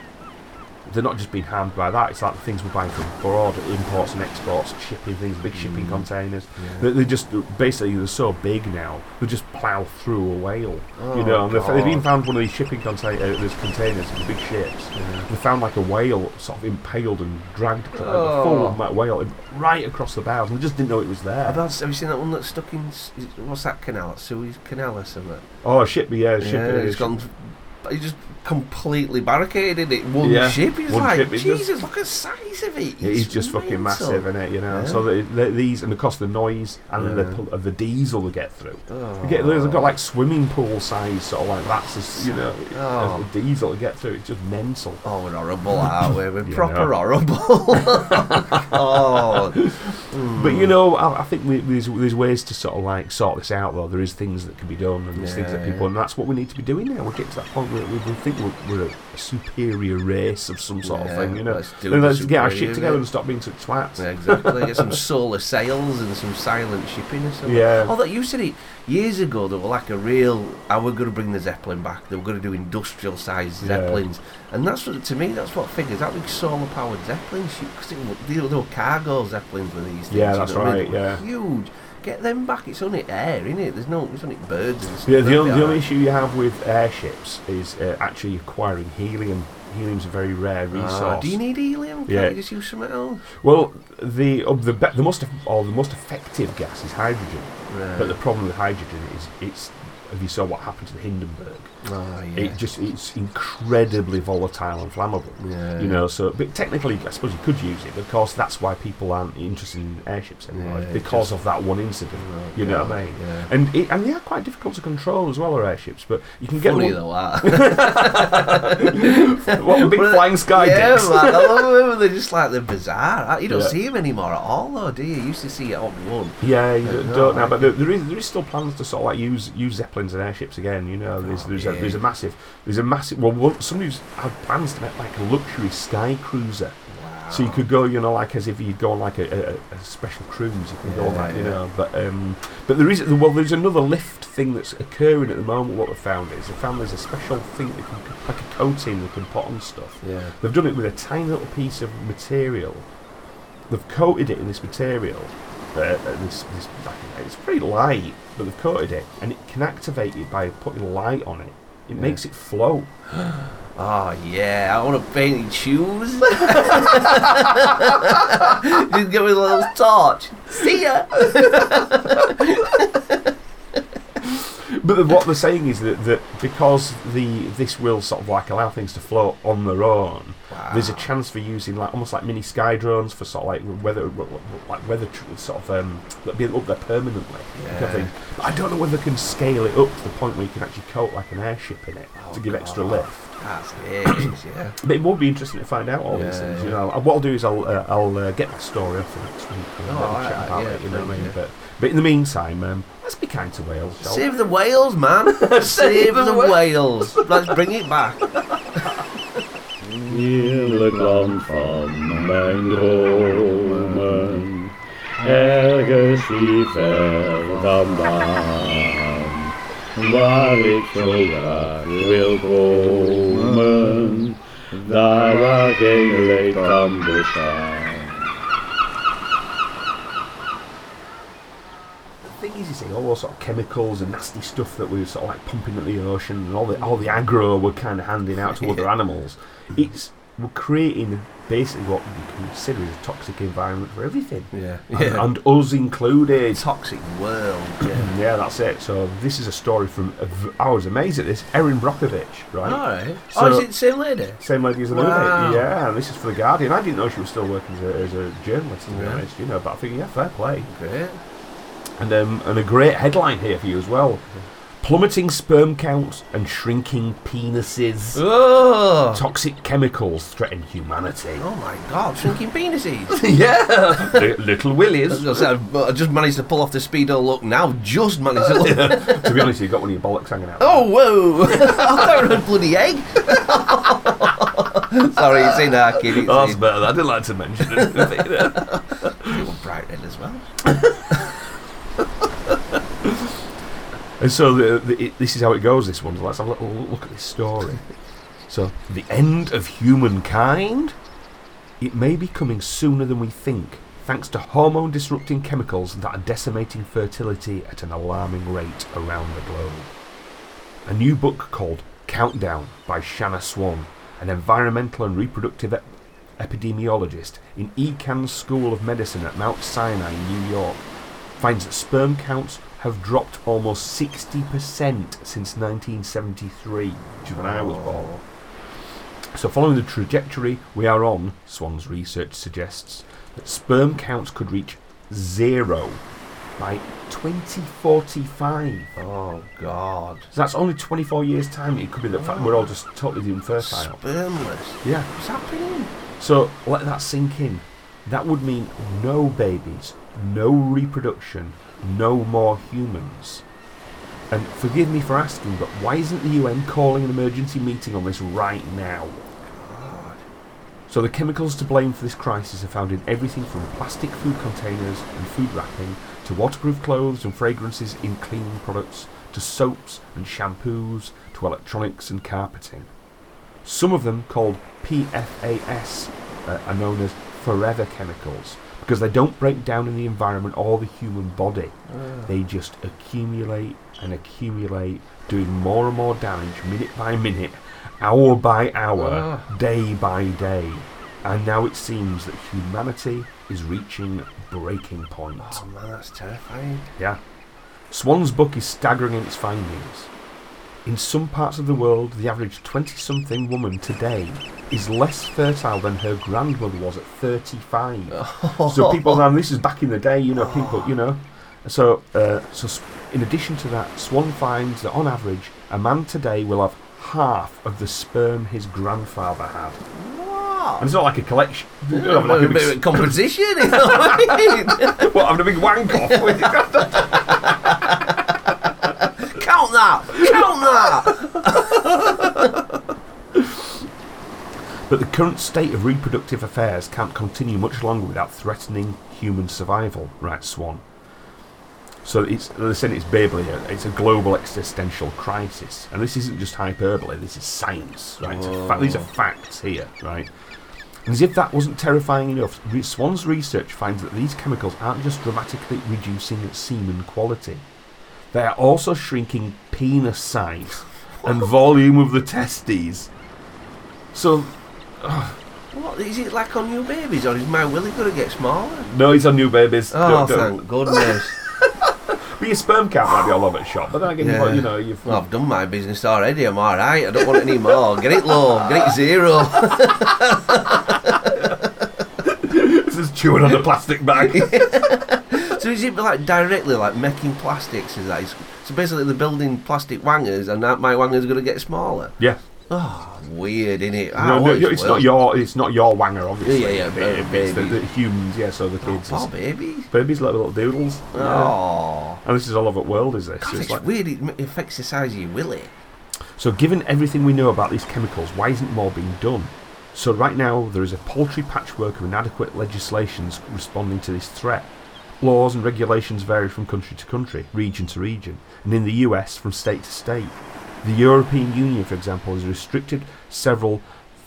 B: they're not just being harmed by that. It's like the things we're buying from abroad, imports and exports, shipping things, big shipping containers. They, they just basically they're so big now. They just plough through a whale. you know, and they've, they've even found one of these shipping containers, uh, these containers, the big ships. They found like a whale sort of impaled and dragged,
C: Oh.
B: full of that whale right across the bows, and they just didn't know it was there.
C: Have, have you seen that one that's stuck in? What's that canal? Suez Canal or something?
B: Oh, a ship, yeah, a ship.
C: yeah, it's gone. He just completely barricaded it. One
B: Yeah,
C: ship. He's
B: one
C: like,
B: ship,
C: Jesus,
B: just-
C: look at the size of it.
B: It is just fucking massive, isn't it? You know.
C: Yeah.
B: So the, the, these and of course the noise and the
C: Yeah.
B: pul- of the diesel they get through.
C: Oh.
B: They get, oh. they've got like swimming pool size, sort of like that's just, you know,
C: Oh.
B: the diesel to get through. It's just mental.
C: Oh, we're horrible, aren't we? We're proper horrible. oh,
B: But you know, I, I think we, there's there's ways to sort of like sort this out. Though there is things that can be done, and there's things that people, and that's what we need to be doing now. We're getting to that point where we, we think we're, we're a superior race of some sort
C: Yeah,
B: of thing. You know,
C: let's do
B: and let's get our shit together and stop being such twats.
C: Yeah, exactly. Get some solar sails and some silent shipping or something.
B: Yeah.
C: Although you said it years ago, they were like a real. I were going to bring the Zeppelin back. They were going to do industrial sized
B: Yeah.
C: Zeppelins, and that's what to me. That's what figures. That big solar powered Zeppelin ship because they, were- cargo Zeppelins with these things.
B: Yeah,
C: you
B: that's
C: know I mean?
B: right, yeah.
C: huge. Get them back. It's only air, isn't it? There's no. It's only birds and stuff.
B: Yeah, the, only, the only issue you have with airships is uh, actually acquiring helium. Helium's a very rare resource.
C: Ah, do you need helium? Can't
B: Yeah.
C: you just use something else?
B: well, the of the be- the most eff- or the most effective gas is hydrogen,
C: Right.
B: but the problem with hydrogen is it's. If you saw what happened to the Hindenburg,
C: oh, yeah.
B: it just it's incredibly volatile and flammable.
C: Yeah.
B: You know, so but technically, I suppose you could use it. But of course, that's why people aren't interested in airships anymore
C: Yeah,
B: because of that one incident.
C: Right,
B: You know what I mean? And it, and they are quite difficult to control as well, are airships. But you can get
C: Funny
B: one,
C: though, that.
B: what the big flying sky
C: yeah,
B: dicks.
C: man, I love them. They're just like they're bizarre. You don't see them anymore at all, though, do you? You used to see it on one.
B: Yeah, you don't, don't now, but there, there is there is still plans to sort of like use use zeppelins and airships again. You know, there's
C: Oh,
B: there's a
C: yeah.
B: there's a massive there's a massive well, one, somebody's had plans to make like a luxury sky cruiser. So you could go, you know, like as if you'd go on like a, a, a special cruise. You can go on
C: Yeah,
B: you
C: yeah.
B: know. But um, but there is well, there's another lift thing that's occurring at the moment. What we found is they found there's a special thing that can, like a coating they can put on stuff.
C: Yeah.
B: They've done it with a tiny little piece of material. They've coated it in this material. Uh, uh, this, this, it's pretty light, but they've coated it, and it can activate it by putting light on it. It
C: Yeah.
B: makes it float.
C: Oh ah, yeah, I want to paint shoes. Just give me a little torch. See ya.
B: But what they're saying is that, that because the this will sort of like allow things to float on their own, there's a chance for using like almost like mini sky drones for sort of like weather like weather tr- sort of um that be up there permanently. kind of
C: Yeah.
B: I don't know whether they can scale it up to the point where you can actually coat like an airship in it to give extra lift.
C: That's it. Yeah.
B: But it would be interesting to find out all these things. You know, And what I'll do is I'll uh, I'll uh, get my story off for next week and
C: Oh,
B: a chat about
C: yeah,
B: it. You know what I mean?
C: yeah.
B: But but in the meantime, um, let's be kind to whales. shall we?
C: Save the whales, man. Save the whales. Let's bring it back.
F: Heerlijk land van mijn dromen, ergens hier ver vandaan, waar ik zo graag wil komen, daar waar geen leed kan bestaan.
B: Is, you see, all those sort of chemicals and nasty stuff that we were sort of like pumping at the ocean, and all the all the aggro we're kind of handing out to other animals. It's we're creating basically what we consider as a toxic environment for everything,
C: Yeah.
B: and, and us included.
C: Toxic world. Yeah.
B: Yeah, that's it. So this is a story from. I was amazed at this. Erin Brockovich, right?
C: All right.
B: So-
C: oh, is it the same lady?
B: Same lady as the
C: Wow.
B: movie. Yeah, and this is for the Guardian. I didn't know she was still working as a, as a journalist. To be
C: Yeah.
B: honest, you know, but I think yeah, fair play.
C: Great.
B: And um, and a great headline here for you as well. Plummeting sperm counts and shrinking penises.
C: Oh.
B: Toxic chemicals threaten humanity.
C: Oh my God! Shrinking penises.
B: yeah, Li- little
C: I was
B: willies.
C: gonna say, I just managed to pull off the speedo look now. Just managed to look.
B: to be honest, you've got one of your bollocks hanging out.
C: Oh, whoa! I thought it was a bloody egg. Sorry, it's in our kid. It's
B: Oh, that's
C: in.
B: better. I didn't like to mention
C: it. Was bright red as well.
B: and so the, the, it, this is how it goes. This one. Let's have a little look at this story. So, the end of humankind? It may be coming sooner than we think, thanks to hormone disrupting chemicals that are decimating fertility at an alarming rate around the globe. A new book called Countdown by Shanna Swan, an environmental and reproductive ep- epidemiologist in Icahn School of Medicine at Mount Sinai in New York, finds that sperm counts have dropped almost 60% since 1973, which is when I was born. So, following the trajectory we are on, Swan's research suggests that sperm counts could reach zero by 2045.
C: Oh God.
B: So that's only 24 years' time. It could be the fact we're all just totally infertile.
C: Spermless.
B: Yeah.
C: What's happening?
B: So let that sink in. That would mean no babies, no reproduction, no more humans. And forgive me for asking, but why isn't the UN calling an emergency meeting on this right now? So the chemicals to blame for this crisis are found in everything from plastic food containers and food wrapping to waterproof clothes and fragrances in cleaning products to soaps and shampoos to electronics and carpeting. Some of them, called PFAS, uh, are known as forever chemicals because they don't break down in the environment or the human body. Ah. They just accumulate and accumulate, doing more and more damage minute by minute, hour by hour, ah. day by day. And now it seems that humanity is reaching breaking point.
C: Oh man, that's terrifying.
B: Yeah. Swan's book is staggering in its findings. In some parts of the world, the average 20 something woman today is less fertile than her grandmother was at 35. so people, and this is back in the day, you know, people, you know. So, uh, so in addition to that, Swan finds that on average, a man today will have half of the sperm his grandfather had.
C: What?
B: And it's not like a collection.
C: Yeah,
B: don't like
C: a
B: a
C: bit
B: big,
C: of competition. what I mean?
B: what, having a big wank off with your granddad?
C: Count that! Count that!
B: But the current state of reproductive affairs can't continue much longer without threatening human survival, writes Swan. So it's they're saying it's basically a, uh, it's a global existential crisis, and this isn't just hyperbole. This is science, right? Fa- these are oh. facts here, right? And as if that wasn't terrifying enough, Swan's research finds that these chemicals aren't just dramatically reducing semen quality; they are also shrinking penis size and volume of the testes. So
C: What is it like on new babies, or is my willy going to get smaller?
B: No, he's on new babies.
C: Oh,
B: Don't- don't-
C: thank goodness!
B: But your sperm count might be all over the shop, but then again,
C: Yeah.
B: you know, you've.
C: Well, I've done my business already. I'm all right. I don't want any more. Get it low. Get it zero.
B: this is chewing on the plastic bag.
C: so is it like directly like making plastics? Is that? Is- So basically, they're building plastic wangers, and that my wanger's going to get smaller.
B: yeah.
C: Oh, weird, isn't it?
B: No, no, it's not your. It's not your wanger, obviously.
C: Yeah, yeah, yeah,
B: It- it's the,
C: baby.
B: the humans, yeah. So the kids,
C: Oh, baby.
B: babies, like little doodles. Yeah.
C: Oh,
B: And this is all over the world, is this?
C: God,
B: It's
C: it's
B: like-
C: weird. It affects the size of your willy.
B: So, given everything we know about these chemicals, why isn't more being done? So, right now, there is a paltry patchwork of inadequate legislations responding to this threat. Laws and regulations vary from country to country, region to region, and in the US from state to state. The European Union, for example, has restricted several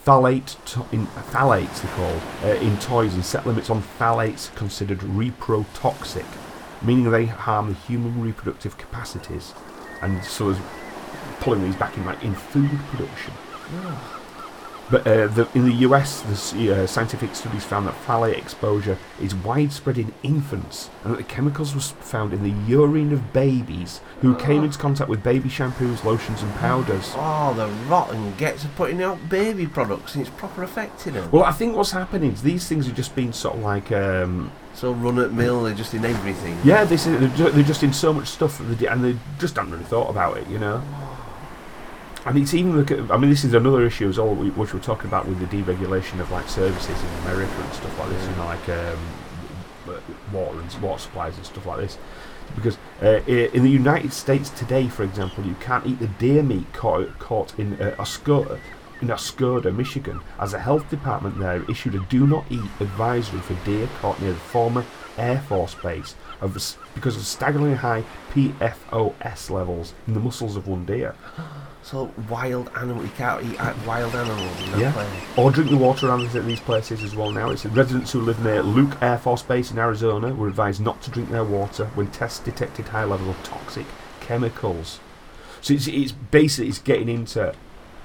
B: phthalate to- in, phthalates, they're called, uh, in toys and set limits on phthalates considered reprotoxic, meaning they harm the human reproductive capacities, and so is pulling these back in like in food production. But uh, the, in the US, the uh, scientific studies found that phthalate exposure is widespread in infants, and that the chemicals were found in the urine of babies who came into contact with baby shampoos, lotions, and powders.
C: Oh, the rotten gets are putting out baby products, and it's proper affecting them.
B: Well, I think what's happening is these things are just being sort of like, um,
C: So run at mill, they're just in everything.
B: yeah, they're, they're just in so much stuff, that they, and they just haven't really thought about it, you know. And it's even look at, I mean, this is another issue as well, wh- which we're talking about with the deregulation of like services in America and stuff like this, you know, like um, water and water supplies and stuff like this. Because uh, in the United States today, for example, you can't eat the deer meat caught, caught in uh, Oscoda, in Oscoda, Michigan, as the health department there issued a do not eat advisory for deer caught near the former Air Force Base of, because of staggeringly high PFOS levels in the muscles of one deer.
C: So wild animal, you can't eat uh, wild animals in that
B: Yeah.
C: place.
B: Or drink the water around these- these places as well now. It's residents who live near Luke Air Force Base in Arizona were advised not to drink their water when tests detected high levels of toxic chemicals. So it's, it's basically it's getting into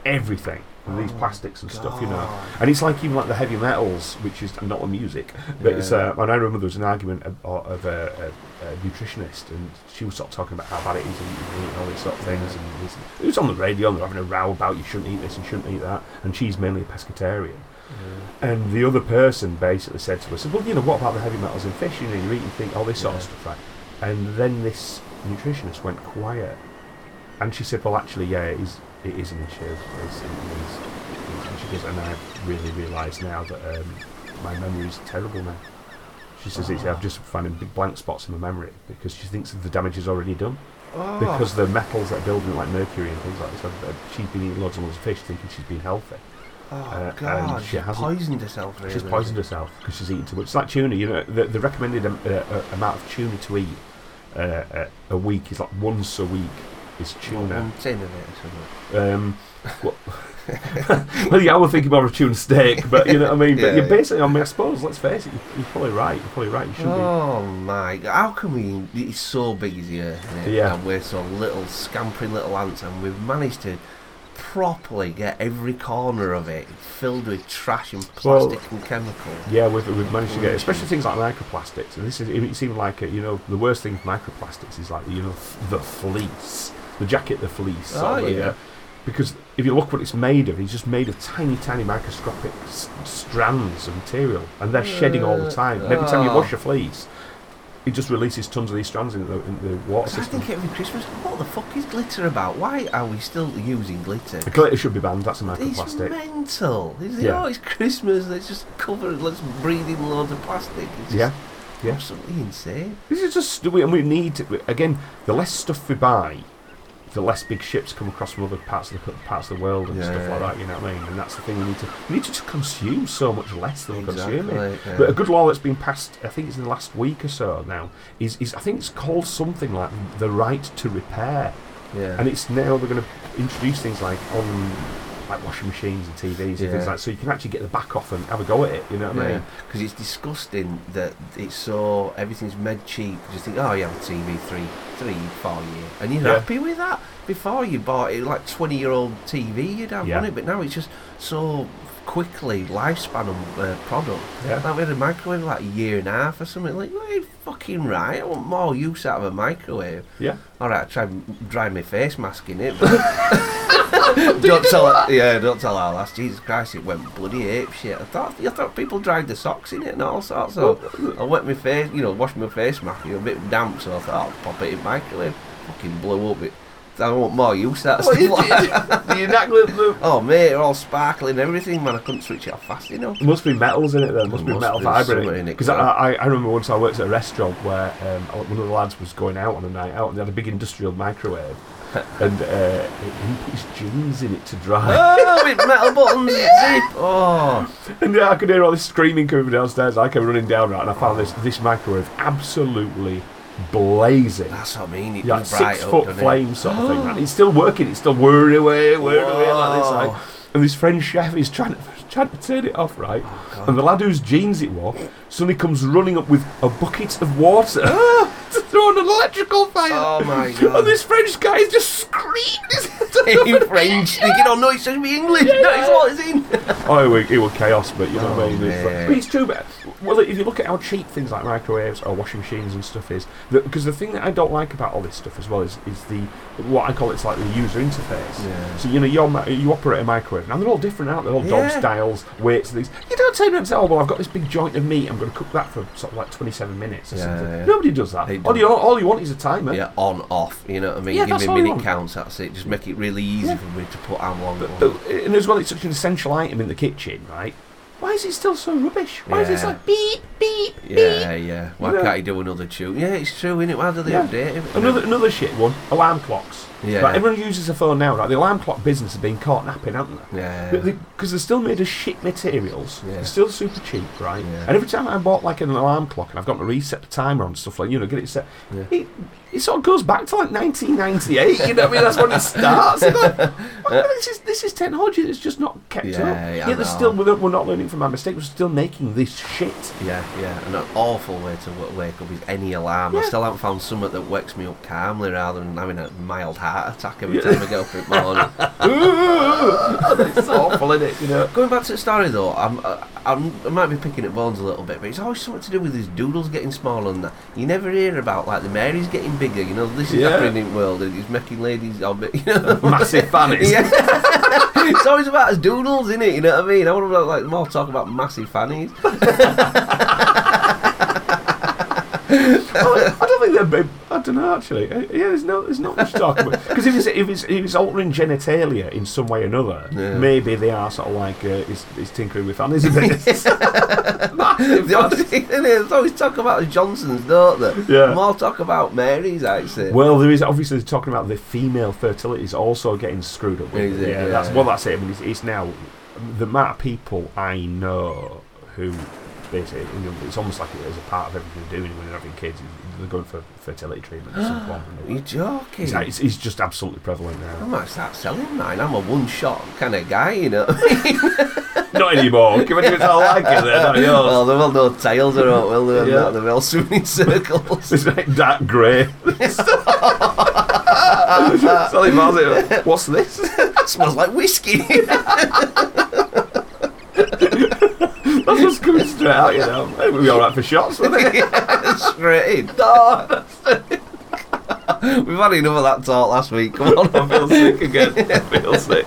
B: everything. And these plastics and stuff, you know, and it's like even like the heavy metals, which is not the music, but it's. Uh, and I remember there was an argument of, of a, a, a nutritionist, and she was sort of talking about how bad it is and eating and all these sort of things. And this, it was on the radio, and they're having a row about you shouldn't eat this and shouldn't eat that. And she's mainly a pescatarian. And the other person basically said to us, "Well, you know, what about the heavy metals in fish? You know, you're eating things, all this sort of
C: Yeah.
B: stuff, right?" And then this nutritionist went quiet, and she said, "Well, actually, yeah, it is. It is an issue. Is." And she goes, "And I really realise now that um, my memory is terrible now." She says, it's, "I'm just finding big blank spots in my memory because she thinks the damage is already done
C: Oh,
B: because the metals that are building, like mercury and things like this, have- she's been eating loads and loads of fish, thinking she's been healthy."
C: oh
B: uh,
C: God,
B: and she hasn't-
C: poisoned herself. Really.
B: She's poisoned herself because she's eating too much. It's like tuna, you know. The, the recommended um, uh, uh, amount of tuna to eat uh, uh, a week is like once a week is tuna.
C: One tin of it.
B: Um, well, well, yeah, I was thinking more of tuna steak, but you know what I mean. But you're basically, I mean, I suppose, let's face it, you're, you're probably right. You're probably right. You should be.
C: Oh my! God. How can we? It's so big as the earth, isn't it?
B: Yeah.
C: And we're so little, scampering little ants, and we've managed to properly get every corner of it filled with trash and
B: Well,
C: plastic and chemicals.
B: be. Yeah, we've, we've managed to get, especially things like microplastics. And this is, it seems like, uh, you know, the worst thing with microplastics is like, you know, the fleece, the jacket, the fleece.
C: Oh, yeah.
B: uh, because if you look what it's made of, it's just made of tiny, tiny microscopic s- strands of material, and they're shedding all the time. And every time you
C: Oh.
B: wash a fleece, it just releases tons of these strands in the, in the water
C: So I
B: system.
C: think every Christmas, what the fuck is glitter about? Why are we still using glitter?
B: The glitter should be banned. That's a
C: It's
B: microplastic.
C: mental. It's,
B: Yeah.
C: Oh, it's Christmas. Let's just cover it. Let's breathe in loads of plastic. It's
B: Yeah, yeah.
C: absolutely insane.
B: This is just we, and we need to, again. The less stuff we buy, the less big ships come across from other parts of the parts of the world and stuff like that. You know what I mean? And that's the thing we need to we need to just consume so much less than we're consuming.
C: Yeah.
B: But a good law that's been passed, I think it's in the last week or so now, is, is I think it's called something like the right to repair,
C: Yeah.
B: and it's now they're going to introduce things like on like washing machines and TVs and things
C: Yeah.
B: like so you can actually get the back off and have a go at it. You know what I mean?
C: because it's disgusting that it's so everything's made cheap. You just think, oh, you have a TV three, three, four year, and you're
B: Yeah.
C: happy with that. Before you bought it, like twenty year old TV, you'd have
B: Yeah.
C: on it, but now it's just so quickly lifespan of uh, product.
B: Yeah.
C: Like we had a microwave like a year and a half or something. Like, well, you're fucking right. I want more use out of a microwave.
B: Yeah.
C: All right, I try and dry my face mask in it. Don't tell her. Yeah, don't tell her last. Jesus Christ, it went bloody ape shit. I thought, I thought people dried the socks in it and all sorts. So I wet my face, you know, washed my face mask. You know, a bit damp, so I thought I'll pop it in microwave. Fucking blew up. It. I want more use out of stuff like that.
B: Do you not the, the
C: Oh mate, they're all sparkling and everything, man. I couldn't switch it off fast enough.
B: There must be metals in it then. Must be
C: Must
B: metal
C: be
B: fibre in
C: in
B: it.
C: it,
B: Because I. I, I remember once I worked at a restaurant where um, one of the lads was going out on a night out and they had a big industrial microwave. and uh, he put his jeans in it to dry.
C: Oh, with metal buttons, zip. Oh,
B: and yeah, I could hear all this screaming coming from downstairs. I came running down right, and I found this this microwave absolutely blazing.
C: that's what I mean. It
B: Yeah,
C: does
B: six
C: up,
B: foot
C: doesn't it?
B: sort of thing. man. He's still working. It's still whirring away, whirring away like this. Like, and this French chef is trying to trying to turn it off, right?
C: Oh,
B: and the lad whose jeans it was suddenly comes running up with a bucket of water to throw an electrical fire.
C: Oh my god.
B: And
C: god.
B: this French guy is just screaming his head off.
C: in French, thinking, oh no, it's supposed to be English. That is what it's in.
B: Oh, it was, it was chaos, but you know what I
C: Oh,
B: mean. It's, like-
C: oh,
B: but it's too bad. Well, if you look at how cheap things like microwaves or washing machines and stuff is, because the thing that I don't like about all this stuff as well is, is the what I call it's like the user interface.
C: Yeah.
B: So you know, you're, you operate a microwave, and they're all different, aren't they? They're all dog styles, weights, things. You don't turn around and say, "Oh, well, I've got this big joint of meat. I'm going to cook that for sort of like 27 minutes or
C: Yeah,
B: something."
C: yeah.
B: Nobody does that.
C: They
B: All you,
C: don't.
B: All you want is a timer.
C: Yeah, on, off, you know what I mean?
B: Yeah,
C: Give
B: that's
C: me
B: all you
C: minute
B: want.
C: counts, that's it. Just make it really easy
B: Yeah.
C: for me to put how long.
B: But, but, and as well, it's such an essential item in the kitchen, right? Why is it still so rubbish? Why is it
C: Yeah.
B: like beep beep
C: yeah, yeah. Why
B: Yeah.
C: can't you do another tune? Yeah, it's true, innit? Why do they
B: Yeah.
C: update it?
B: Another another shit one. Alarm clocks.
C: Yeah.
B: Everyone uses a phone now. Right, the alarm clock business has been caught napping, haven't they?
C: Yeah.
B: Because they're still made of shit materials.
C: Yeah.
B: They're still super cheap, right?
C: Yeah.
B: And every time I bought like an alarm clock and I've got to reset the timer on stuff like you know, get it set,
C: Yeah.
B: it, it sort of goes back to like 1998. you know what I mean? That's when it starts. Like, "Oh, this is this is technology that's just not kept
C: Yeah,
B: up.
C: yeah,
B: they're still we're not, we're not learning from our mistakes. We're still making this shit.
C: Yeah, yeah, and an awful way to wake up is any alarm. I still haven't found something that wakes me up calmly rather than having a mild heart attack every time I get up in the morning.
B: it's awful, isn't it? You know.
C: Going back to the story though, I'm, uh, I'm, I might be picking at bones a little bit, but it's always something to do with these doodles getting smaller and that. You never hear about like the Marys getting bigger. You know, this is
B: Yeah.
C: happening in the world and it's making ladies a bit, you know.
B: Massive fannies.
C: Yeah. it's always about us doodles, isn't it? You know what I mean? I want to like more talk about massive fannies.
B: I don't think they're big. Don't know actually. Uh, Yeah, there's no, there's not much to talk about because if it's if it's if it's altering genitalia in some way or another,
C: Yeah.
B: maybe they are sort of like uh, it's, it's tinkering with fannies a bit. Massive
C: They always,
B: fannies.
C: they always talk about the Johnsons, don't they?
B: Yeah.
C: More talk about Marys, actually.
B: Well, there is obviously talking about the female fertility is also getting screwed up. With
C: Is
B: it. Yeah,
C: Yeah.
B: that's well, that's it. I mean, it's, it's now the amount of people I know who basically, you know, it's almost like it is a part of everything they're doing when they're having kids. They're going for fertility treatment at some point.
C: You're joking.
B: It's, it's, it's just absolutely prevalent now.
C: I might start selling mine. I'm a one-shot kind of guy, you know.
B: Not anymore. Do it all like it? They're not yours.
C: well, there will no tails or not, will there?
B: Yeah.
C: They're all swimming in circles.
B: It's like dark grey. Sally Martin, what's this?
C: smells like whiskey.
B: That's what's coming straight out, you know. It would be alright for shots, wouldn't it?
C: Straight in.
B: No,
C: We've had enough of that talk last week. Come on.
B: I feel sick again. I feel sick.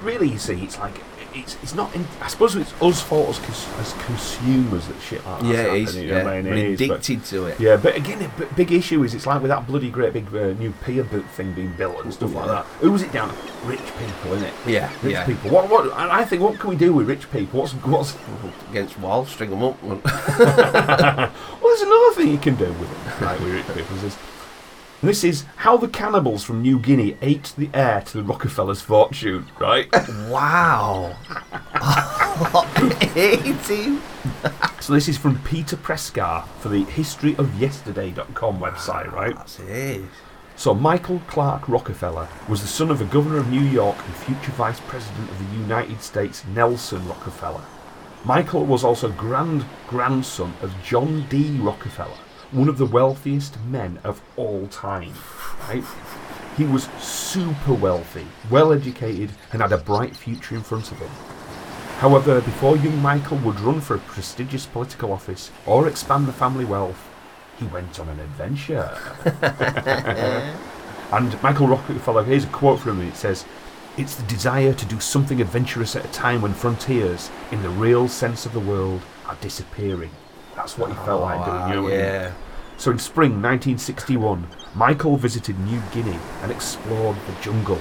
B: But really, you see, it's like it's it's not. In, I suppose it's us fault as, cons- as consumers that shit like that's
C: Yeah, it is.
B: you know
C: Yeah.
B: I mean?
C: We're
B: It is, but-
C: addicted to it.
B: Yeah, but again, a b- big issue is it's like with that bloody great big uh, new pier boot thing being built and stuff like
C: Yeah.
B: that. Who's it down? to? Rich people, isn't it?
C: Yeah,
B: Rich
C: yeah.
B: people. What? What? I I think. What can we do with rich people? What's? What's?
C: Against wall, string them up.
B: Well, there's another thing you can do with it. Right, with rich people. Is this, is how the cannibals from New Guinea ate the heir to the Rockefellers' fortune. Right.
C: wow. 18.
B: so this is from Peter Preskar for the historyofyesterday.com website. Ah, right.
C: That's it.
B: So, Michael Clark Rockefeller was the son of a governor of New York and future vice president of the United States, Nelson Rockefeller. Michael was also grand grandson of John D. Rockefeller, one of the wealthiest men of all time. Right? He was super wealthy, well educated, and had a bright future in front of him. However, before young Michael would run for a prestigious political office or expand the family wealth, he went on an adventure. and Michael Rockefeller, here's a quote from him. It says, It's the desire to do something adventurous at a time when frontiers, in the real sense of the world, are disappearing. That's what he felt like doing. You know what I mean?
C: yeah.
B: So in spring 1961, Michael visited New Guinea and explored the jungle.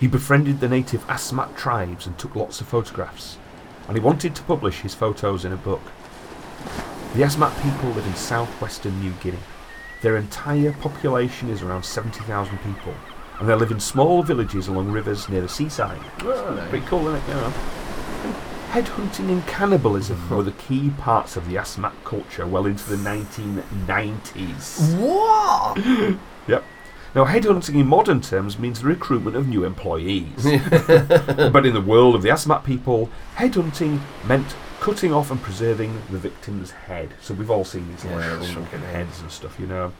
B: He befriended the native Asmat tribes and took lots of photographs, and he wanted to publish his photos in a book. The Asmat people live in southwestern New Guinea. Their entire population is around 70,000 people, and they live in small villages along rivers near the seaside. Pretty cool, isn't it? Know. Headhunting and cannibalism were the key parts of the Asmat culture well into the 1990s.
C: What?
B: Yep. Now, headhunting in modern terms means the recruitment of new employees. but in the world of the Asmat people, headhunting meant cutting off and preserving the victim's head. So we've all seen these
C: Yeah,
B: shrunken heads and stuff, you know.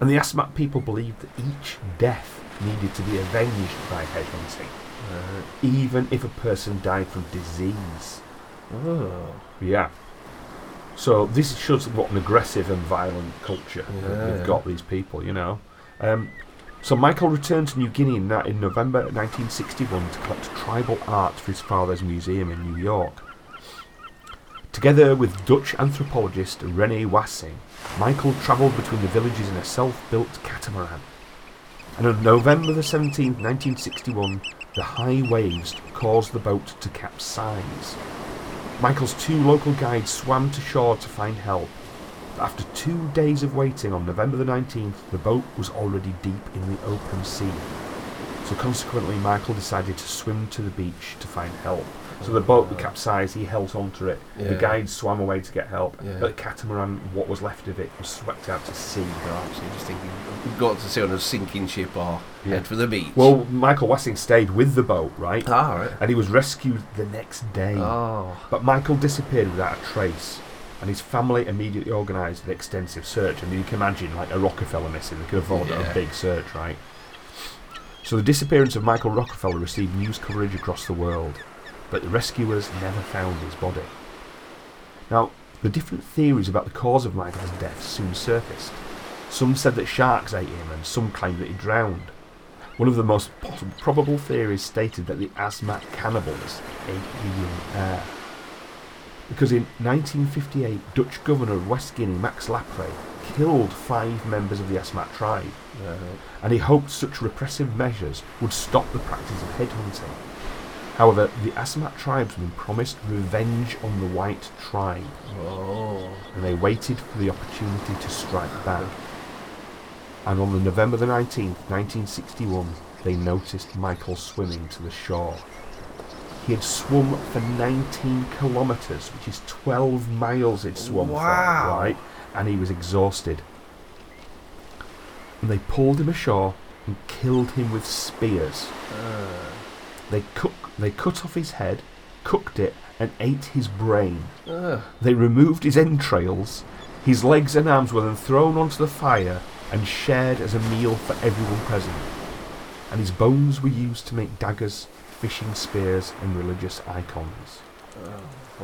B: And the Asmat people believed that each death needed to be avenged by headhunting, even if a person died from disease.
C: Oh.
B: Yeah. So this shows what an aggressive and violent culture that they've
C: yeah.
B: got these people, you know. Um, so Michael returned to New Guinea in, in November 1961 to collect tribal art for his father's museum in New York. Together with Dutch anthropologist Rene Wassing, Michael travelled between the villages in a self-built catamaran. And on November the 17th, 1961, the high waves caused the boat to capsize. Michael's two local guides swam to shore to find help. After two days of waiting on November the 19th, the boat was already deep in the open sea. So consequently, Michael decided to swim to the beach to find help. So the boat would capsize, he held onto it. The
C: Yeah.
B: guides swam away to get help.
C: Yeah.
B: But the catamaran, what was left of it, was swept out to sea.
C: Right, so just thinking, got to see on a sinking ship or
B: Yeah.
C: head for the beach.
B: Well, Michael Wassing stayed with the boat, right?
C: ah, right.
B: And he was rescued the next day.
C: Oh,
B: But Michael disappeared without a trace, and his family immediately organised an extensive search. I mean, you can imagine like a Rockefeller missing; they could afford
C: Yeah.
B: a big search, right? So the disappearance of Michael Rockefeller received news coverage across the world, but the rescuers never found his body. Now, the different theories about the cause of Michael's death soon surfaced. Some said that sharks ate him, and some claimed that he drowned. One of the most probable theories stated that the Asmat cannibals ate the young heir. Because in 1958, Dutch Governor of West Guinea, Max Lapre, killed five members of the Asmat tribe, and he hoped such repressive measures would stop the practice of headhunting. However, the Asmat tribesmen promised revenge on the white tribe,
C: oh,
B: and they waited for the opportunity to strike back. And on the November the 19th, 1961, they noticed Michael swimming to the shore. He had swum for 19 kilometres, which is 12 miles he'd swum for, right? And he was exhausted. And they pulled him ashore and killed him with spears. Uh. They, cook, they cut off his head, cooked it, and ate his brain.
C: uh,
B: They removed his entrails. His legs and arms were then thrown onto the fire and shared as a meal for everyone present. And his bones were used to make daggers, fishing spears, and religious icons.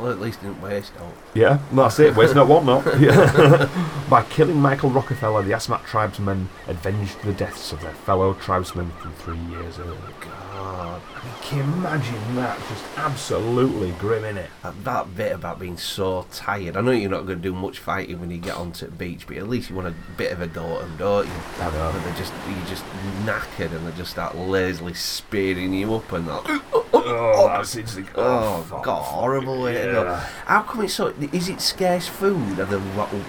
C: Well, at least didn't waste out.
B: Yeah, that's it. Where's not one not? Yeah. By killing Michael Rockefeller, the Asmat tribesmen avenged the deaths of their fellow tribesmen from three years earlier.
C: God,
B: Can you imagine that? Just absolutely grim in it.
C: that, that bit about being so tired. I know you're not going to do much fighting when you get onto the beach, but at least you want a bit of a them, don't you?
B: I know.
C: But they're just you're just knackered, and they just start lazily spearing you up, and that.
B: Oh, that's it's like,
C: Oh,
B: fuck.
C: God, horrible way
B: Yeah.
C: How come it's so? Is it scarce food? Are they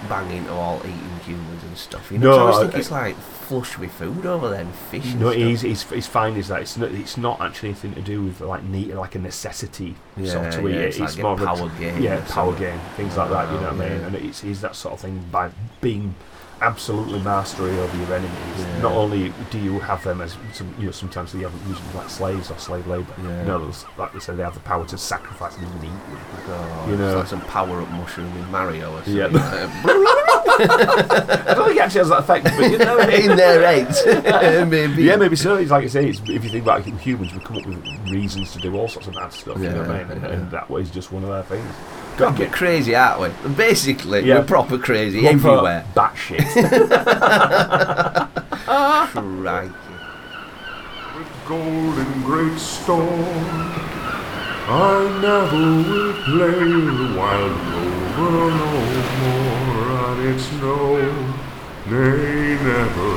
C: banging to all eating humans and stuff? You
B: No,
C: I always
B: I-
C: think it's like flush with food over there, and fish. And
B: No,
C: stuff.
B: he's, he's, he's fine is that it's not, it's not actually anything to do with like need like a necessity sort
C: Yeah,
B: of to eat
C: yeah,
B: it.
C: it's like a
B: more of
C: power game
B: yeah, power game, things like that. You oh, know what I mean? And it's, it's that sort of thing by being absolutely mastery over your enemies.
C: Yeah.
B: Not only do you have them as some, you know sometimes you have them using like slaves or slave labour.
C: Yeah.
B: No, there's- like they say, they have the power to sacrifice them and eat them.
C: God,
B: you
C: it's
B: know.
C: like some power up mushroom in Mario or something.
B: Yeah. I don't think it actually has that effect, but you know.
C: in their heads, maybe.
B: Yeah, maybe so. It's like I say, it's, if you think about it, humans, we come up with reasons to do all sorts of bad stuff. you know what I
C: Yeah,
B: mean? And,
C: yeah.
B: and that was just one of their things.
C: God, we're crazy, aren't we? Basically,
B: Yeah.
C: we're proper crazy
B: Proper
C: everywhere.
B: Batshit.
C: Crikey.
A: With golden great storm, I never will play the wild rover no more, and it's no, nay, never,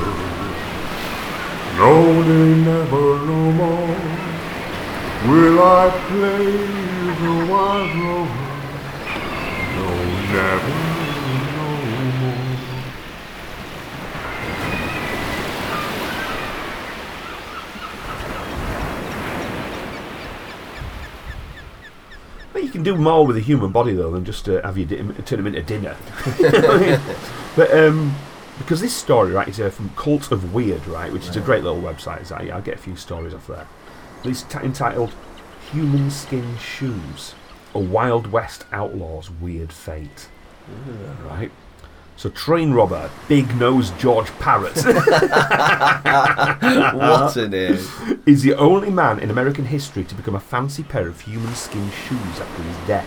A: no, nay, never no more will I play the wild rover, no, never, no more.
B: Well, you can do more with a human body though than just uh, have you di- turn them into dinner. but um, because this story right is uh, from Cult of Weird right, which is a great little website. Is that? I'll get a few stories off there. It's t- entitled "Human Skin Shoes: A Wild West Outlaw's Weird Fate." Right. So train robber, big nose George Parrott.
C: What a name.
B: is the only man in American history to become a fancy pair of human skin shoes after his death.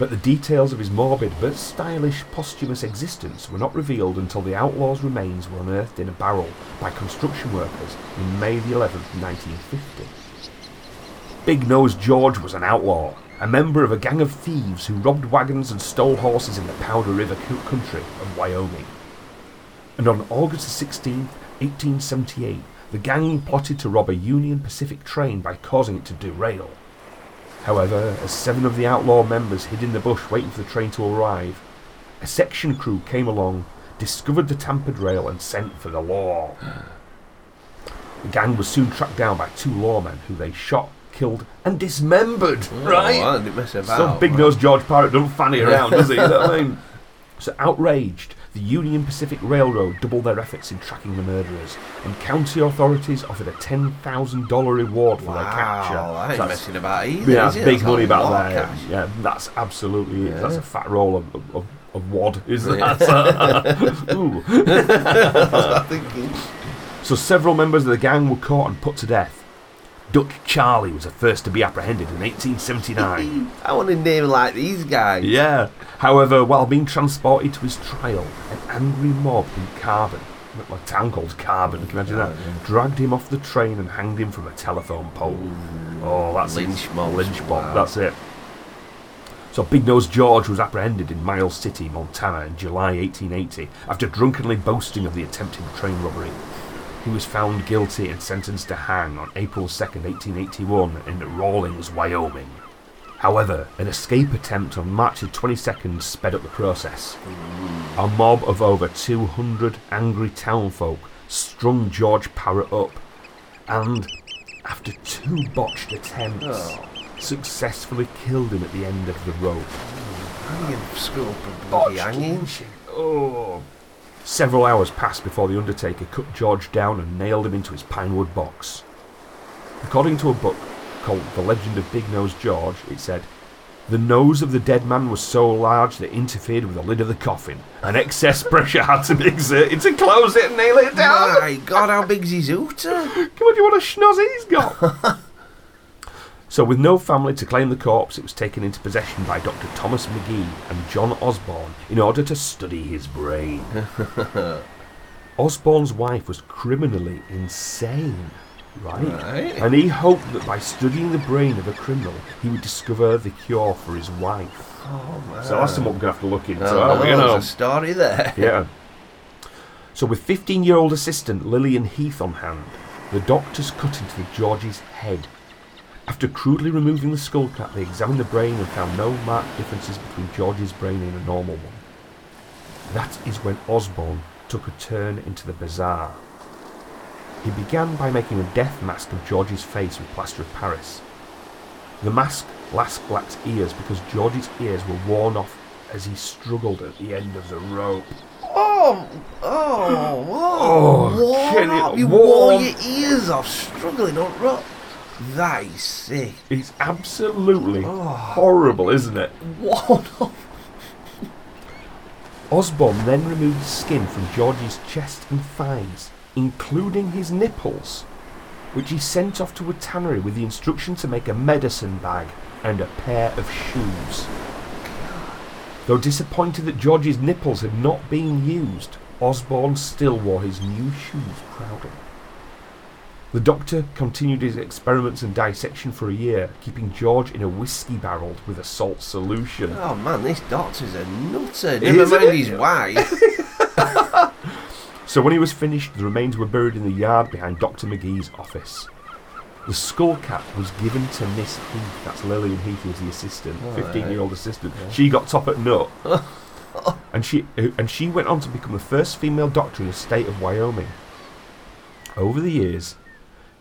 B: But the details of his morbid but stylish posthumous existence were not revealed until the outlaw's remains were unearthed in a barrel by construction workers in May the 11th, 1950. Big Nose George was an outlaw, a member of a gang of thieves who robbed wagons and stole horses in the Powder River country of Wyoming. And on August 16, 1878, the gang plotted to rob a Union Pacific train by causing it to derail. However, as seven of the outlaw members hid in the bush waiting for the train to arrive, a section crew came along, discovered the tampered rail, and sent for the law. The gang was soon tracked down by two lawmen who they shot, killed, and dismembered. Mm. right?
C: Oh, I didn't mess about.
B: Some big nosed George Parrott don't fanny around, does he? You know I mean? So outraged, the Union Pacific Railroad doubled their efforts in tracking the murderers, and county authorities offered a ten thousand dollar reward for their capture.
C: Wow, I ain't
B: So that's-
C: messing about either.
B: yeah, that's big
C: That's
B: money
C: a
B: back there.
C: cash.
B: Yeah, that's absolutely
C: Yeah.
B: that's a fat roll of of, of, of wad, is
C: Yeah.
B: that? Ooh.
C: That's what I'm thinking.
B: So several members of the gang were caught and put to death. Dutch Charlie was the first to be apprehended in 1879.
C: I want a name like these guys.
B: yeah. However, while being transported to his trial, an angry mob in Carbon, a town called Carbon, can you imagine that? Dragged him off the train and hanged him from a telephone pole. Oh, that's it.
C: Lynch mob.
B: Lynch mob,
C: Wow.
B: that's it. So Big Nose George was apprehended in Miles City, Montana in July 1880 after drunkenly boasting of the attempted train robbery. He was found guilty and sentenced to hang on April 2, 1881 in Rawlins, Wyoming. However, an escape attempt on March the 22nd sped up the process. A mob of over 200 angry townfolk strung George Parrott up and, after two botched attempts,
C: Oh.
B: successfully killed him at the end of the rope.
C: How do you screw up a bloody hanging?
B: Oh. Several hours passed before the Undertaker cut George down and nailed him into his pinewood box. According to a book called The Legend of Big Nose George, it said, The nose of the dead man was so large that it interfered with the lid of the coffin, and excess pressure had to be exerted to close it and nail it down.
C: My God, how big's his hooter?
B: Come on, do you want a schnoz he's got? so, with no family to claim the corpse, it was taken into possession by Dr. Thomas Maghee and John Osborne in order to study his brain. Osborne's wife was criminally insane, right?
C: Right.
B: And he hoped that by studying the brain of a criminal, he would discover the cure for his wife.
C: Oh, man.
B: So that's something we're going to have to look into.
C: Oh, there's a story there.
B: Yeah. So, with 15 year old assistant Lillian Heath on hand, the doctors cut into the George's head. After crudely removing the skull cap, they examined the brain and found no marked differences between George's brain and a normal one. That is when Osborne took a turn into the bizarre. He began by making a death mask of George's face with plaster of Paris. The mask last lacked ears because George's ears were worn off as he struggled at the end of the rope.
C: Oh, oh.
B: Oh,
C: Worn
B: can
C: off. You
B: warm?
C: wore your ears off, struggling on rock. That is sick.
B: It's absolutely
C: Oh.
B: horrible, isn't it?
C: What?
B: Osborne then removed the skin from George's chest and thighs, including his nipples, which he sent off to a tannery with the instruction to make a medicine bag and a pair of shoes. Though disappointed that George's nipples had not been used, Osborne still wore his new shoes proudly. The doctor continued his experiments and dissection for a year, keeping George in a whiskey barrel with a salt solution.
C: Oh man, this doctor's a nutter. Never
B: Isn't
C: mind
B: it?
C: his wife.
B: So when he was finished, the remains were buried in the yard behind Dr. Maghee's office. The skull cap was given to Miss Heath. That's Lillian Heath, who was the assistant, fifteen-year-old assistant. She got top at nut, and she and she went on to become the first female doctor in the state of Wyoming. Over the years,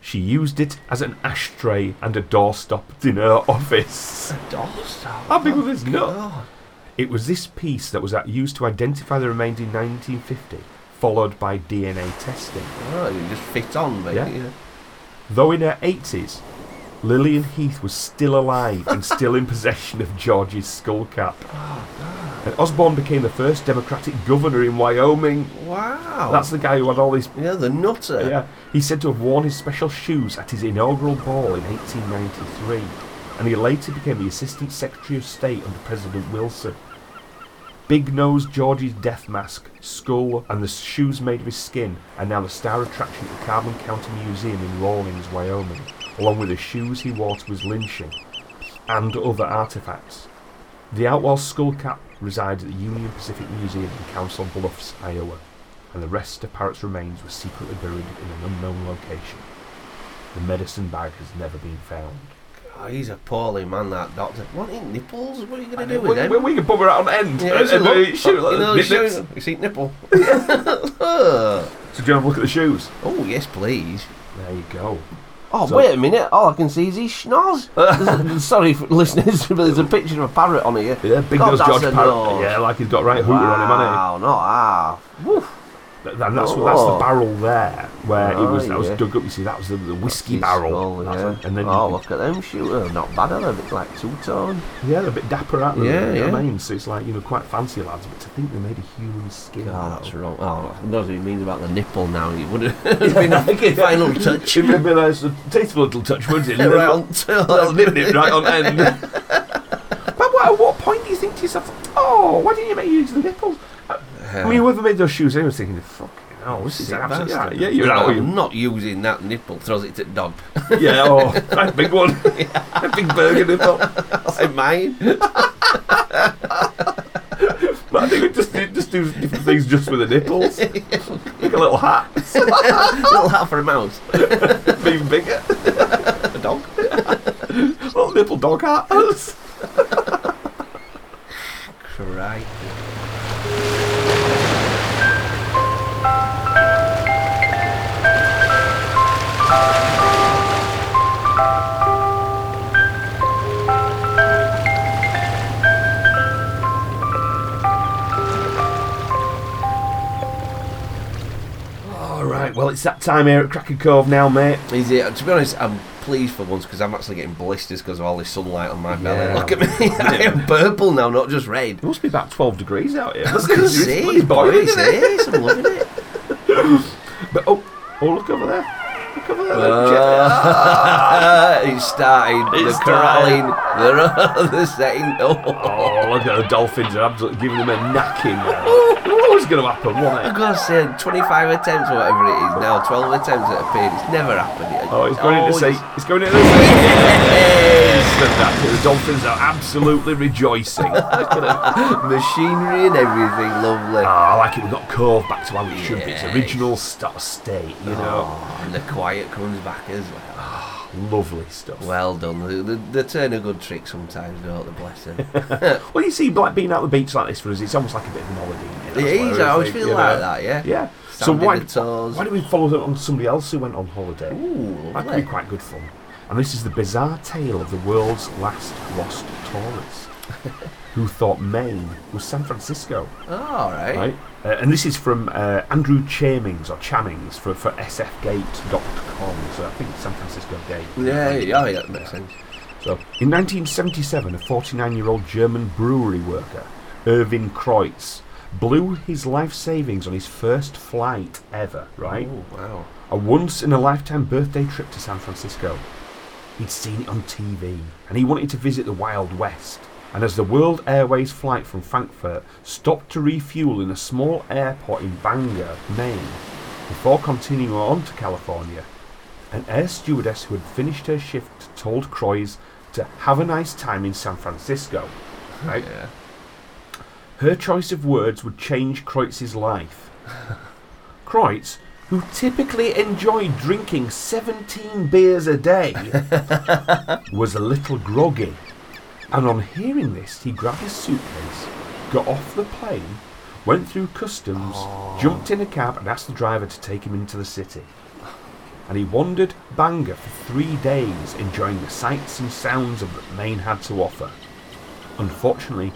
B: she used it as an ashtray and a doorstop in her office.
C: A doorstop.
B: How big was this nut? It was this piece that was used to identify the remains in 1950, followed by DNA testing.
C: Oh, you just fit on, mate.
B: Yeah.
C: Yeah.
B: Though in her 80s, Lillian Heath was still alive and still in possession of George's skull cap. And Osborne became the first Democratic governor in Wyoming.
C: Wow.
B: That's the guy who had all these.
C: yeah, the nutter.
B: Yeah, he's said to have worn his special shoes at his inaugural ball in 1893, and he later became the Assistant Secretary of State under President Wilson. Big Nose George's death mask, skull, and the shoes made of his skin are now the star attraction at the Carbon County Museum in Rawlins, Wyoming, along with the shoes he wore to his lynching. and other artifacts. The outlaw skullcap resides at the Union Pacific Museum in Council Bluffs, Iowa, and the rest of Parrot's remains were secretly buried in an unknown location. The medicine bag has never been found.
C: Oh, he's a poorly man, that doctor. What in nipples? What are you going to do
B: we,
C: with them?
B: we, we can bummer out on end.
C: Yeah,
B: and-
C: it's look.
B: uh, shoot,
C: you know, show- you see nipple.
B: So do you want to look at the shoes?
C: Oh yes, please.
B: There you go.
C: Oh,
B: So-
C: wait a minute. All I can see is his schnoz. Sorry for listeners, but there's a picture of a parrot on here.
B: Yeah, big
C: God,
B: nose George Parrot.
C: nose.
B: Yeah, like he's got right hooter on him, hasn't
C: Wow, not half. Woof.
B: And that's, what that's the
C: Oh.
B: barrel there, where it
C: Oh,
B: was that was dug up. You see, that was the, the whiskey
C: His
B: barrel.
C: skull,
B: That's
C: yeah.
B: it. And then
C: oh, look at them shooter. Not bad, are they? A bit like two tone.
B: yeah, they're a bit dapper out there.
C: Yeah,
B: you know what I mean? So it's like you know quite fancy lads, but to think they made a human skin.
C: Oh,
B: out
C: that's wrong. Oh, I knows what he means about the nipple now. He would have been like a final touch.
B: It'd have been a tasteful little touch, wouldn't it?
C: right on
B: Little nip nip right on end. but what, at what point do you think to yourself, oh, why didn't you make use of the nipples? I mean, whoever made those shoes, I was thinking, fucking hell, this is absolutely. Yeah, yeah, you're out.
C: I'm not using that nipple. Throws it to the dog.
B: Yeah, oh, that big one. a big burger nipple.
C: like mine.
B: But I think we just do, just do different things just with the nipples. Like a little hat,
C: Little hat for a mouse.
B: even bigger.
C: A dog.
B: little nipple dog hat.
C: Right.
B: It's that time here at Kraken Cove now, mate.
C: Is it? To be honest, I'm pleased for once because I'm actually getting blisters because of all this sunlight on my belly.
B: Yeah.
C: Look at me. I am purple now, not just red.
B: It must be about 12 degrees out here.
C: I was going to
B: It's
C: say,
B: bloody boiling,
C: boys,
B: isn't it?
C: I'm loving it.
B: But, oh, oh, look over there. Look over there.
C: Uh, it started.
B: It
C: the corralling. The, the setting. Oh.
B: Oh, look at the dolphins are absolutely giving them a knacking it's going to happen, won't it?
C: gotta say, 25 attempts or whatever it is now, 12 attempts at a paid. It's never happened yet.
B: Oh, it's going into sea.
C: it's-
B: It's going into sea. Yes! And that's it. The dolphins are absolutely rejoicing. Look at them.
C: Machinery and everything, lovely.
B: Ah, I like it. We've got Cove back to how it should be. Its original st- state, you know.
C: Oh, and the quiet comes back as well.
B: Lovely stuff.
C: Well done. They, they, they turn a good trick sometimes, don't they? Bless them.
B: Well, you see, like being out the beach like this for us, it's almost like a bit of an holiday.
C: it is. I always feel
B: you
C: like
B: know.
C: that, yeah.
B: Yeah. So
C: Sand
B: why, why don't we follow that on somebody else who went on holiday?
C: Ooh,
B: That could be quite good fun. And this is the bizarre tale of the world's last lost tourist, who thought Maine was San Francisco.
C: Oh, all right.
B: Right? Uh, and this is from uh, Andrew Chamings or Chammings for, for sfgate.com. So I think San Francisco Gate.
C: Yeah, yeah, oh, yeah, that makes sense.
B: So, in 1977, a 49 year old German brewery worker, Irvin Kreutz, blew his life savings on his first flight ever, right?
C: Oh, wow.
B: A once in a lifetime birthday trip to San Francisco. He'd seen it on TV and he wanted to visit the Wild West. And as the World Airways flight from Frankfurt stopped to refuel in a small airport in Bangor, Maine, before continuing on to California, an air stewardess who had finished her shift told Kreutz to have a nice time in San Francisco. Right?
C: Yeah.
B: Her choice of words would change Kreutz's life. Kreutz, who typically enjoyed drinking 17 beers a day, was a little groggy. And on hearing this, he grabbed his suitcase, got off the plane, went through customs, jumped in a cab, and asked the driver to take him into the city. And he wandered Bangor for three days, enjoying the sights and sounds of that Maine had to offer. Unfortunately,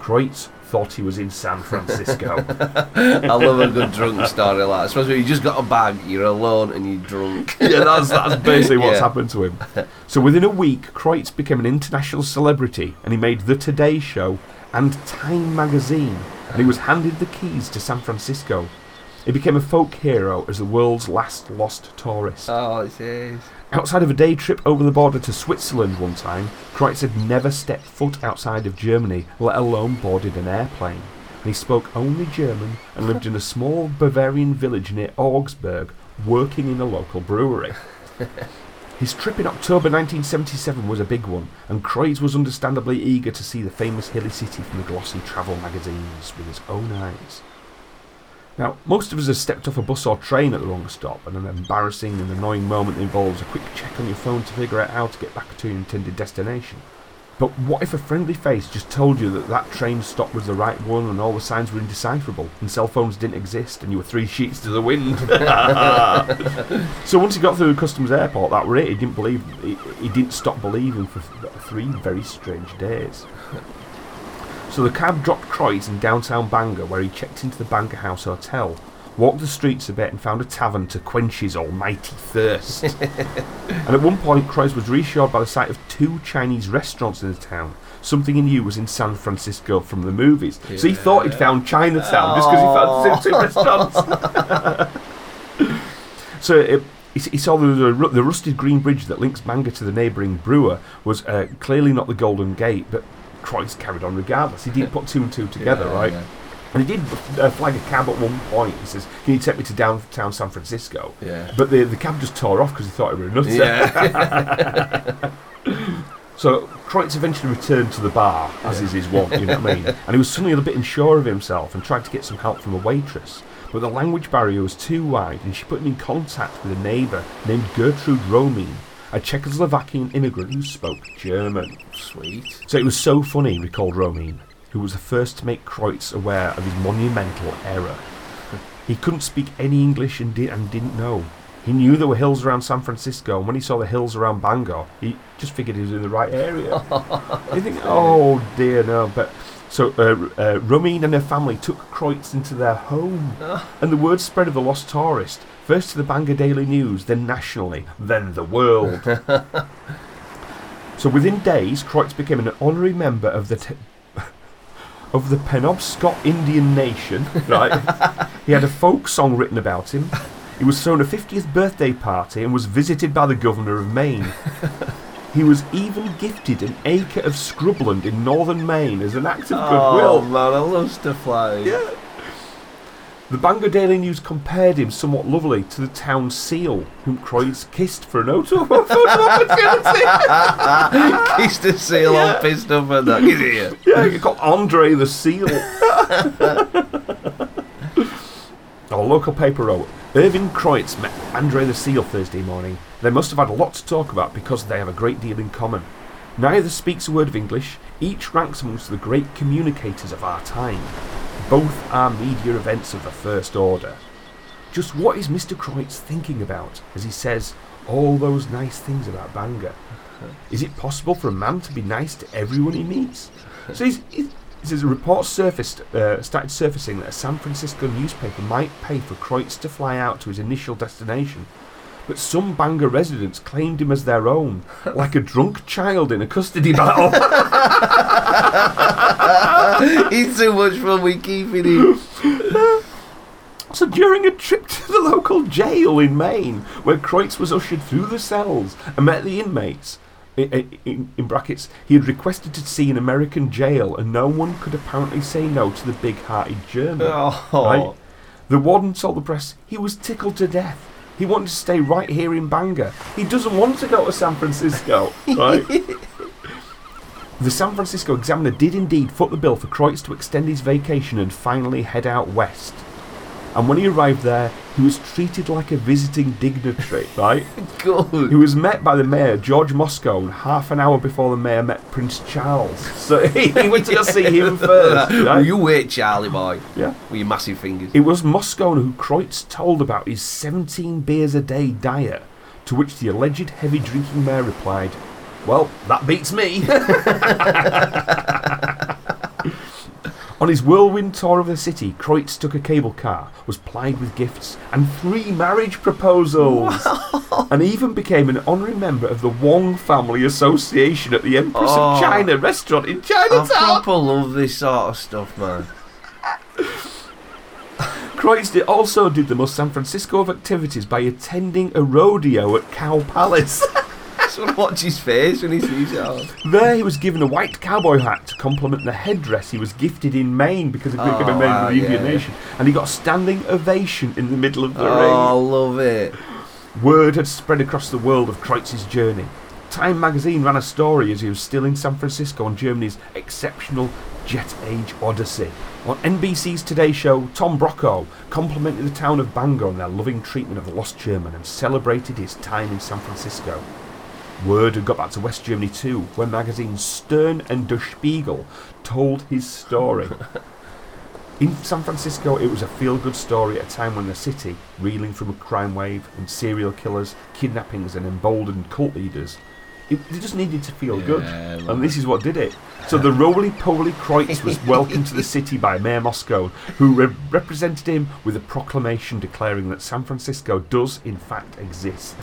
B: Kreutz thought he was in San Francisco.
C: I love a good drunk story like that. Especially when you just got a bag, you're alone and you're drunk.
B: yeah, that's, that's basically what's
C: Yeah.
B: happened to him. So within a week, Kreutz became an international celebrity and he made The Today Show and Time magazine and he was handed the keys to San Francisco. He became a folk hero as the world's last lost tourist.
C: Oh, it is.
B: Outside of a day trip over the border to Switzerland one time, Kreutz had never stepped foot outside of Germany, let alone boarded an airplane. And he spoke only German and lived in a small Bavarian village near Augsburg, working in a local brewery. His trip in October 1977 was a big one, and Kreutz was understandably eager to see the famous hilly city from the glossy travel magazines with his own eyes. Now, most of us have stepped off a bus or train at the wrong stop, and an embarrassing and annoying moment involves a quick check on your phone to figure out how to get back to your intended destination. But what if a friendly face just told you that that train stop was the right one and all the signs were indecipherable and cell phones didn't exist and you were three sheets to the wind? so once he got through customs airport, that were it. He didn't believe. He, he didn't stop believing for th- three very strange days. So the cab dropped Kreutz in downtown Bangor, where he checked into the Bangor House Hotel, walked the streets a bit, and found a tavern to quench his almighty thirst. and at one point, Kreutz was reassured by the sight of two Chinese restaurants in the town. Something he knew was in San Francisco from the movies. So he thought he'd found Chinatown just because he found two, restaurants. so it, he, saw the, the, the rusted green bridge that links Bangor to the neighbouring Brewer was uh, clearly not the Golden Gate, but Kreutz carried on regardless. He didn't put two and two together,
C: Yeah,
B: right?
C: yeah.
B: And he did uh, flag a cab at one point. He says, "Can you take me to downtown San Francisco?"
C: Yeah.
B: But the the cab just tore off because he thought it was a nutter.
C: Yeah.
B: So Kreutz eventually returned to the bar, as is his wont, you know what I mean? And he was suddenly a bit unsure of himself and tried to get some help from a waitress. But the language barrier was too wide, and she put him in contact with a neighbour named Gertrude Romin, a Czechoslovakian immigrant who spoke German.
C: Sweet.
B: So it was so funny, recalled Romin, who was the first to make Kreutz aware of his monumental error. He couldn't speak any English and, di- and didn't know. He knew there were hills around San Francisco, and when he saw the hills around Bangor, he just figured he was in the right area. you think, oh dear, no. But so uh, uh, Romin and her family took Kreutz into their home, and the word spread of the lost tourist, first to the Bangor Daily News, then nationally, then the world. So within days, Kreutz became an honorary member of the of the Penobscot Indian Nation. Right, he had a folk song written about him. He was thrown a 50th birthday party and was visited by the governor of Maine. He was even gifted an acre of scrubland in northern Maine as an act of
C: Oh
B: goodwill.
C: man, I love stuff like
B: Yeah. The Bangor Daily News compared him somewhat lovely to the town seal, whom Kreutz kissed for an auto photo opportunity.
C: Kissed a seal
B: Yeah.
C: on pissed up and that. Get here.
B: Yeah, you got Andre the Seal. Our local paper wrote Irving Kreutz met Andre the Seal Thursday morning. They must have had a lot to talk about because they have a great deal in common. Neither speaks a word of English, each ranks amongst the great communicators of our time. Both are media events of the first order. Just what is Mr. Kreutz thinking about as he says all those nice things about Bangor? Is it possible for a man to be nice to everyone he meets? So he's, he's, a report surfaced, uh, started surfacing that a San Francisco newspaper might pay for Kreutz to fly out to his initial destination. But some Bangor residents claimed him as their own, like a drunk child in a custody battle.
C: He's too much fun we keeping him.
B: So during a trip to the local jail in Maine, where Kreutz was ushered through the cells and met the inmates, i- i- in, in brackets, he had requested to see an American jail, and no one could apparently say no to the big-hearted German.
C: Oh.
B: Right? The warden told the press he was tickled to death. He wanted to stay right here in Bangor. He doesn't want to go to San Francisco, right? The San Francisco Examiner did indeed foot the bill for Kreutz to extend his vacation and finally head out west. And when he arrived there, he was treated like a visiting dignitary, right?
C: Good.
B: He was met by the mayor, George Moscone, half an hour before the mayor met Prince Charles. So he went to see him first. right?
C: You wait, Charlie boy,
B: Yeah.
C: with your massive fingers.
B: It was Moscone who Kreutz told about his 17 beers a day diet, to which the alleged heavy drinking mayor replied, Well, that beats me. On his whirlwind tour of the city, Kreutz took a cable car, was plied with gifts, and three marriage proposals, and even became an honorary member of the Wong Family Association at the Empress
C: Oh.
B: of China restaurant in
C: I
B: Chinatown.
C: Oh, proper love this sort of stuff, man.
B: Kreutz also did the most San Francisco of activities by attending a rodeo at Cow Palace.
C: Want to watch his face when he sees it.
B: there he was given a white cowboy hat to complement the headdress he was gifted in Maine because a
C: Oh, wow,
B: of the Indian
C: yeah.
B: Nation. And he got a standing ovation in the middle of the ring.
C: Oh, I love it.
B: Word had spread across the world of Kreutz's journey. Time magazine ran a story as he was still in San Francisco on Germany's exceptional jet age odyssey. On NBC's Today Show, Tom Brokaw complimented the town of Bangor on their loving treatment of the lost German and celebrated his time in San Francisco. Word had got back to West Germany too, where magazines Stern and Der Spiegel told his story. In San Francisco, it was a feel good story at a time when the city, reeling from a crime wave and serial killers, kidnappings, and emboldened cult leaders, it, they just needed to feel good.
C: Yeah,
B: And this is what did it. So the roly poly Kreutz was welcomed to the city by Mayor Moscone, who re- represented him with a proclamation declaring that San Francisco does, in fact, exist.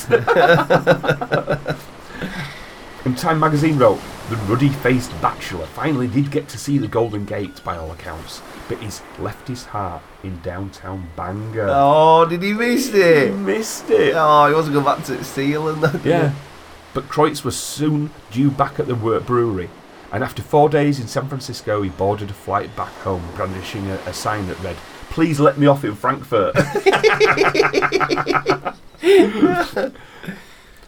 B: And Time magazine wrote, the ruddy faced bachelor finally did get to see the Golden Gate by all accounts, but he's left his heart in downtown Bangor.
C: Oh, did he miss it?
B: He missed it.
C: Oh, he wasn't going back to Steel and that.
B: Yeah. But Kreutz was soon due back at the wor- brewery, and after four days in San Francisco, he boarded a flight back home, brandishing a, a sign that read, Please let me off in Frankfurt.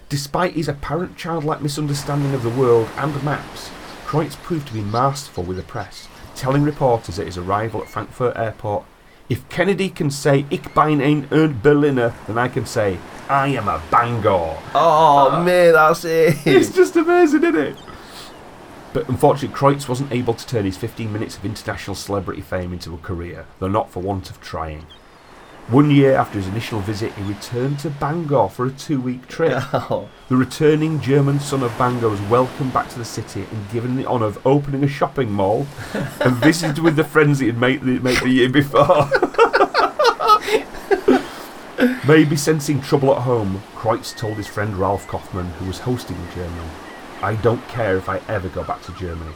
B: Despite his apparent childlike misunderstanding of the world and maps, Kreutz proved to be masterful with the press, telling reporters at his arrival at Frankfurt Airport, If Kennedy can say Ich bin ein Erd Berliner, then I can say, I am a Bangor.
C: Oh, ah. man, that's it.
B: It's just amazing, isn't it? But unfortunately, Kreutz wasn't able to turn his 15 minutes of international celebrity fame into a career, though not for want of trying. One year after his initial visit, he returned to Bangor for a two week trip.
C: Oh,
B: The returning German son of Bangor was welcomed back to the city and given the honour of opening a shopping mall and visited with the friends he had made the, made the year before. Maybe sensing trouble at home, Kreutz told his friend Ralph Kaufmann, who was hosting the German, I don't care if I ever go back to Germany.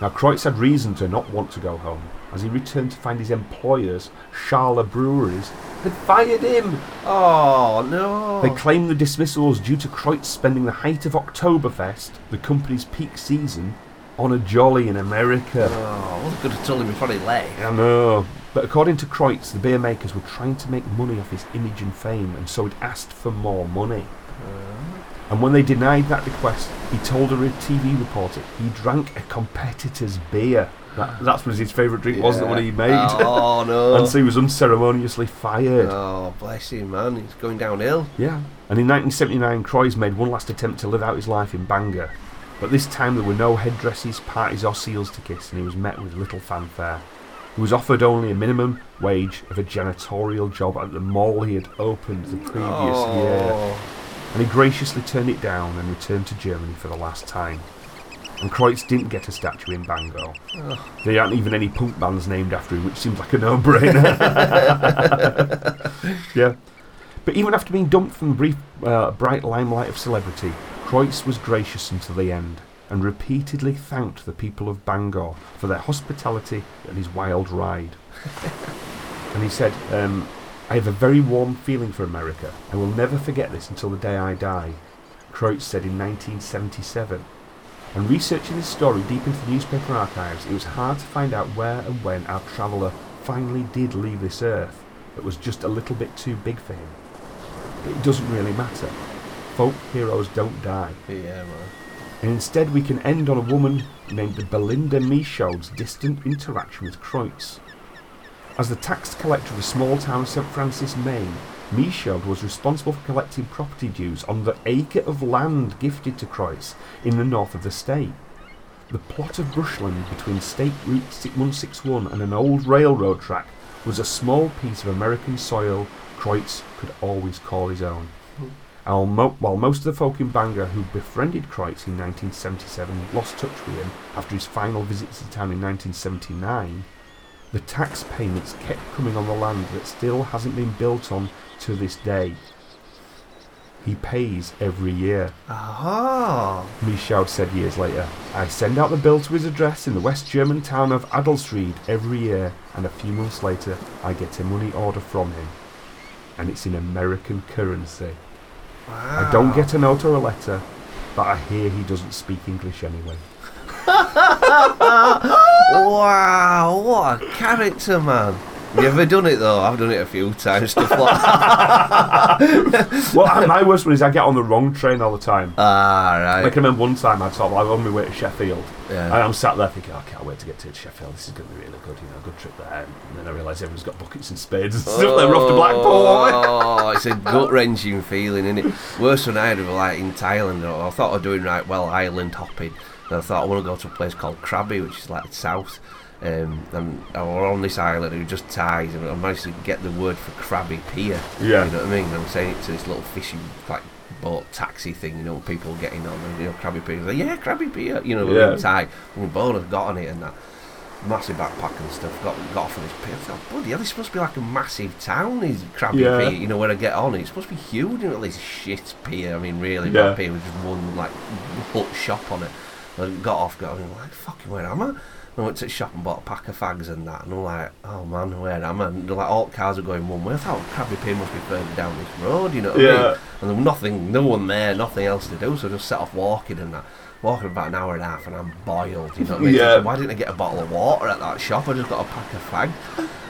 B: Now, Kreutz had reason to not want to go home, as he returned to find his employers, Scharler Breweries, had fired him.
C: oh no.
B: They claimed the dismissal was due to Kreutz spending the height of Oktoberfest, the company's peak season, on a jolly in America.
C: Oh, I wasn't going to tell him before he left.
B: I know. But according to Kreutz, the beer makers were trying to make money off his image and fame, and so had asked for more money. Uh, And when they denied that request, he told a TV reporter he drank a competitor's beer. That, that was his favourite drink, wasn't it, what he made?
C: Oh no.
B: and so he was unceremoniously fired.
C: Oh, bless him, man. He's going downhill.
B: Yeah. And in 1979, Kreutz made one last attempt to live out his life in Bangor. But this time there were no headdresses, parties, or seals to kiss, and he was met with little fanfare. He was offered only a minimum wage of a janitorial job at the mall he had opened the previous year,
C: Oh,
B: and he graciously turned it down and returned to Germany for the last time. And Kreutz didn't get a statue in Bangor. There aren't even any punk bands named after him, which seems like a no-brainer. yeah. But even after being dumped from the brief, uh, bright limelight of celebrity, Kreutz was gracious until the end and repeatedly thanked the people of Bangor for their hospitality and his wild ride. and he said, um, I have a very warm feeling for America. I will never forget this until the day I die. Kreutz said in 1977. And researching this story deep into the newspaper archives, it was hard to find out where and when our traveller finally did leave this earth that was just a little bit too big for him. But it doesn't really matter. Folk heroes don't die.
C: yeah, man.
B: And instead, we can end on a woman named Belinda Michaud's distant interaction with Kreutz. As the tax collector of the small town of St. Francis, Maine, Michaud was responsible for collecting property dues on the acre of land gifted to Kreutz in the north of the state. The plot of brushland between State Route 161 and an old railroad track was a small piece of American soil Kreutz could always call his own. While most of the folk in Bangor who befriended Kreutz in 1977 lost touch with him after his final visit to the town in 1979, the tax payments kept coming on the land that still hasn't been built on to this day. He pays every year.
C: Aha.
B: Michaud said years later, I send out the bill to his address in the West German town of Adelsried every year, and a few months later I get a money order from him. And it's in American currency. I don't get a note or a letter, but I hear he doesn't speak English anyway.
C: Wow, what a character, man. You ever done it though? I've done it a few times. Stuff like that.
B: well, my worst one is I get on the wrong train all the time.
C: Ah, right.
B: I can remember one time I of, I was on my way to Sheffield,
C: Yeah.
B: and I'm sat there thinking, oh, I can't wait to get to Sheffield. This is going to be really good, you know, good trip there. And then I realise everyone's got buckets and spades and stuff. They're off to Blackpool.
C: Oh, it's a gut wrenching feeling, isn't it? Worse than I had was like in Thailand. I thought I was doing right well island hopping. And I thought I want to go to a place called Krabi, which is like south. Um, and was on this island who just ties, and I managed to get the word for Krabi Pier.
B: Yeah.
C: You know what I mean? And I'm saying it to this little fishing like boat taxi thing, you know, people getting on and you know, Krabi Pier. Like, yeah, Krabi Pier. You know,
B: Yeah.
C: Thai. And we both have got on it and that massive backpack and stuff. Got got off of this pier. I thought, bloody hell, supposed to be like a massive town. Is Krabi
B: Yeah.
C: Pier? You know, when I get on it, it's supposed to be huge. You know, this shit pier. I mean, really,
B: Yeah.
C: that pier with just one like hut shop on it. I got off, got and I'm like, fucking, where am I? And I went to the shop and bought a pack of fags and that, and I'm like, oh man, where am I? And like, all cars are going one way. I thought oh, Krabi Pier must be further down this road, you know what I
B: Yeah.
C: mean? And there was nothing, no one there, nothing else to do, so I just set off walking and that. Walking about an hour and a half and I'm boiled, you know what I mean?
B: Yeah.
C: Thinking, Why didn't I get a bottle of water at that shop? I just got a pack of fag.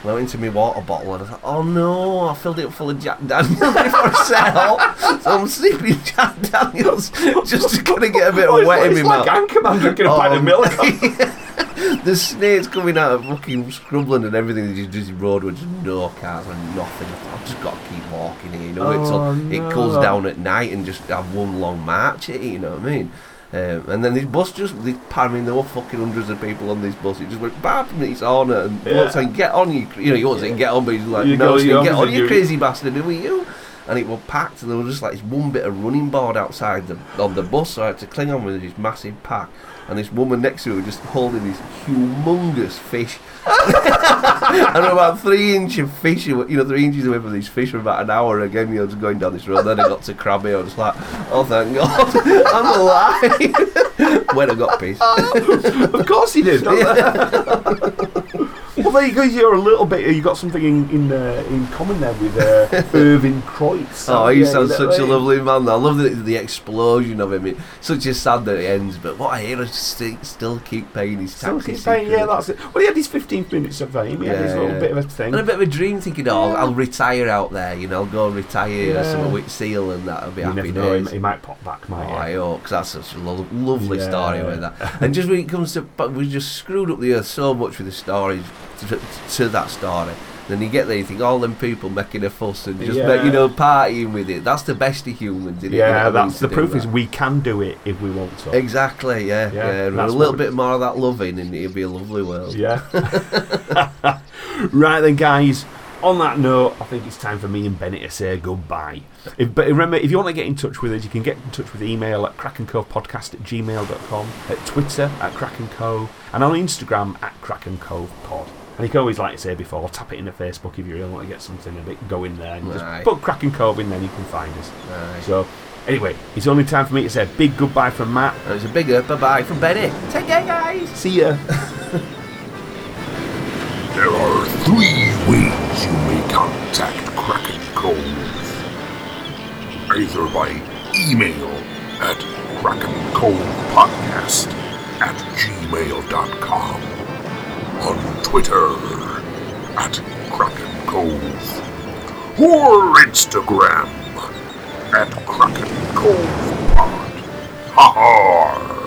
C: I went into my water bottle and I thought, oh no, I filled it up full of Jack Daniels before I set off. So I'm sleeping Jack Daniels just to kind of get a bit of wet
B: like,
C: in my
B: like
C: mouth.
B: Anchorman drinking a pint of
C: Oh,
B: milk.
C: the snakes coming out of fucking Scrubland and everything. They just with no cars and nothing. I thought, I've just got to keep walking here, you know,
B: Oh,
C: until it cools down at night and just have one long march you know what I mean? Um, and then this bus just, this, I mean, there were fucking hundreds of people on this bus. It just went bap and it's on it. And
B: Yeah.
C: yeah. saying, get on, you, you know, he wasn't saying get on, but he's like,
B: You
C: no, saying, get on, you
B: you-
C: crazy bastard, who are you? And it was packed, and there was just like this one bit of running board outside the on the bus, so I had to cling on with this massive pack. And this woman next to her was just holding this humongous fish. and about three inch of fish, you know, three inches away from these fish for about an hour again, you know, just going down this road. Then I got to Krabi, I was like, oh, thank God, I'm alive. when I got pissed.
B: of course he did. Well, there you go. You're a little bit. You got something in in, uh, in common there with uh, Irving Kreutz.
C: Oh, he
B: Yeah,
C: sounds such a
B: I mean?
C: lovely man. I love the, the explosion of him. It's such a sad that it ends, but what I hear is sti- still keep paying his
B: taxes.
C: Still
B: keep saying, yeah, that's it. Well, he had his 15 minutes of fame. He had his
C: Yeah,
B: little
C: yeah.
B: bit of a thing.
C: And a bit of a dream thinking, oh, I'll, I'll retire out there, you know, I'll go and retire
B: Yeah.
C: or something with Seal and that'll be
B: you
C: happy
B: never know. He, he might pop back,
C: Oh,
B: might
C: I hope, because that's such a lo- lovely
B: Yeah.
C: story with that. And just when it comes to, but we just screwed up the earth so much with the stories to, to that story. Then you get there, you think all them people making a fuss and just
B: Yeah.
C: make, you know partying with it. That's the best of humans. Isn't it?
B: Yeah,
C: You know what I mean,
B: that's the proof
C: that.
B: is we can do it if we want to.
C: Exactly, yeah,
B: Yeah,
C: yeah. and a little bit more of that loving, and it'll be a lovely world.
B: Yeah. right then, guys. On that note, I think it's time for me and Bennett to say goodbye. If, but remember, if you want to get in touch with us, you can get in touch with email at krakencovepodcast at gmail.com, at Twitter at krakencove, and on Instagram at krakencovepod. And you can always, like I say before, tap it into Facebook if you really want to get something a bit going there. And
C: Aye.
B: just put Kraken Cove in, then you can find us.
C: Aye.
B: So, anyway, it's only time for me to say a big goodbye from Matt.
C: And it's a bigger bye bye from Benny. Take care, guys.
B: See ya.
A: There are three ways you may contact Kraken Cove. Either by email at krakencovepodcast at gmail.com, on Twitter at Kraken Cove, or Instagram at Kraken Cove Pod. Ha ha!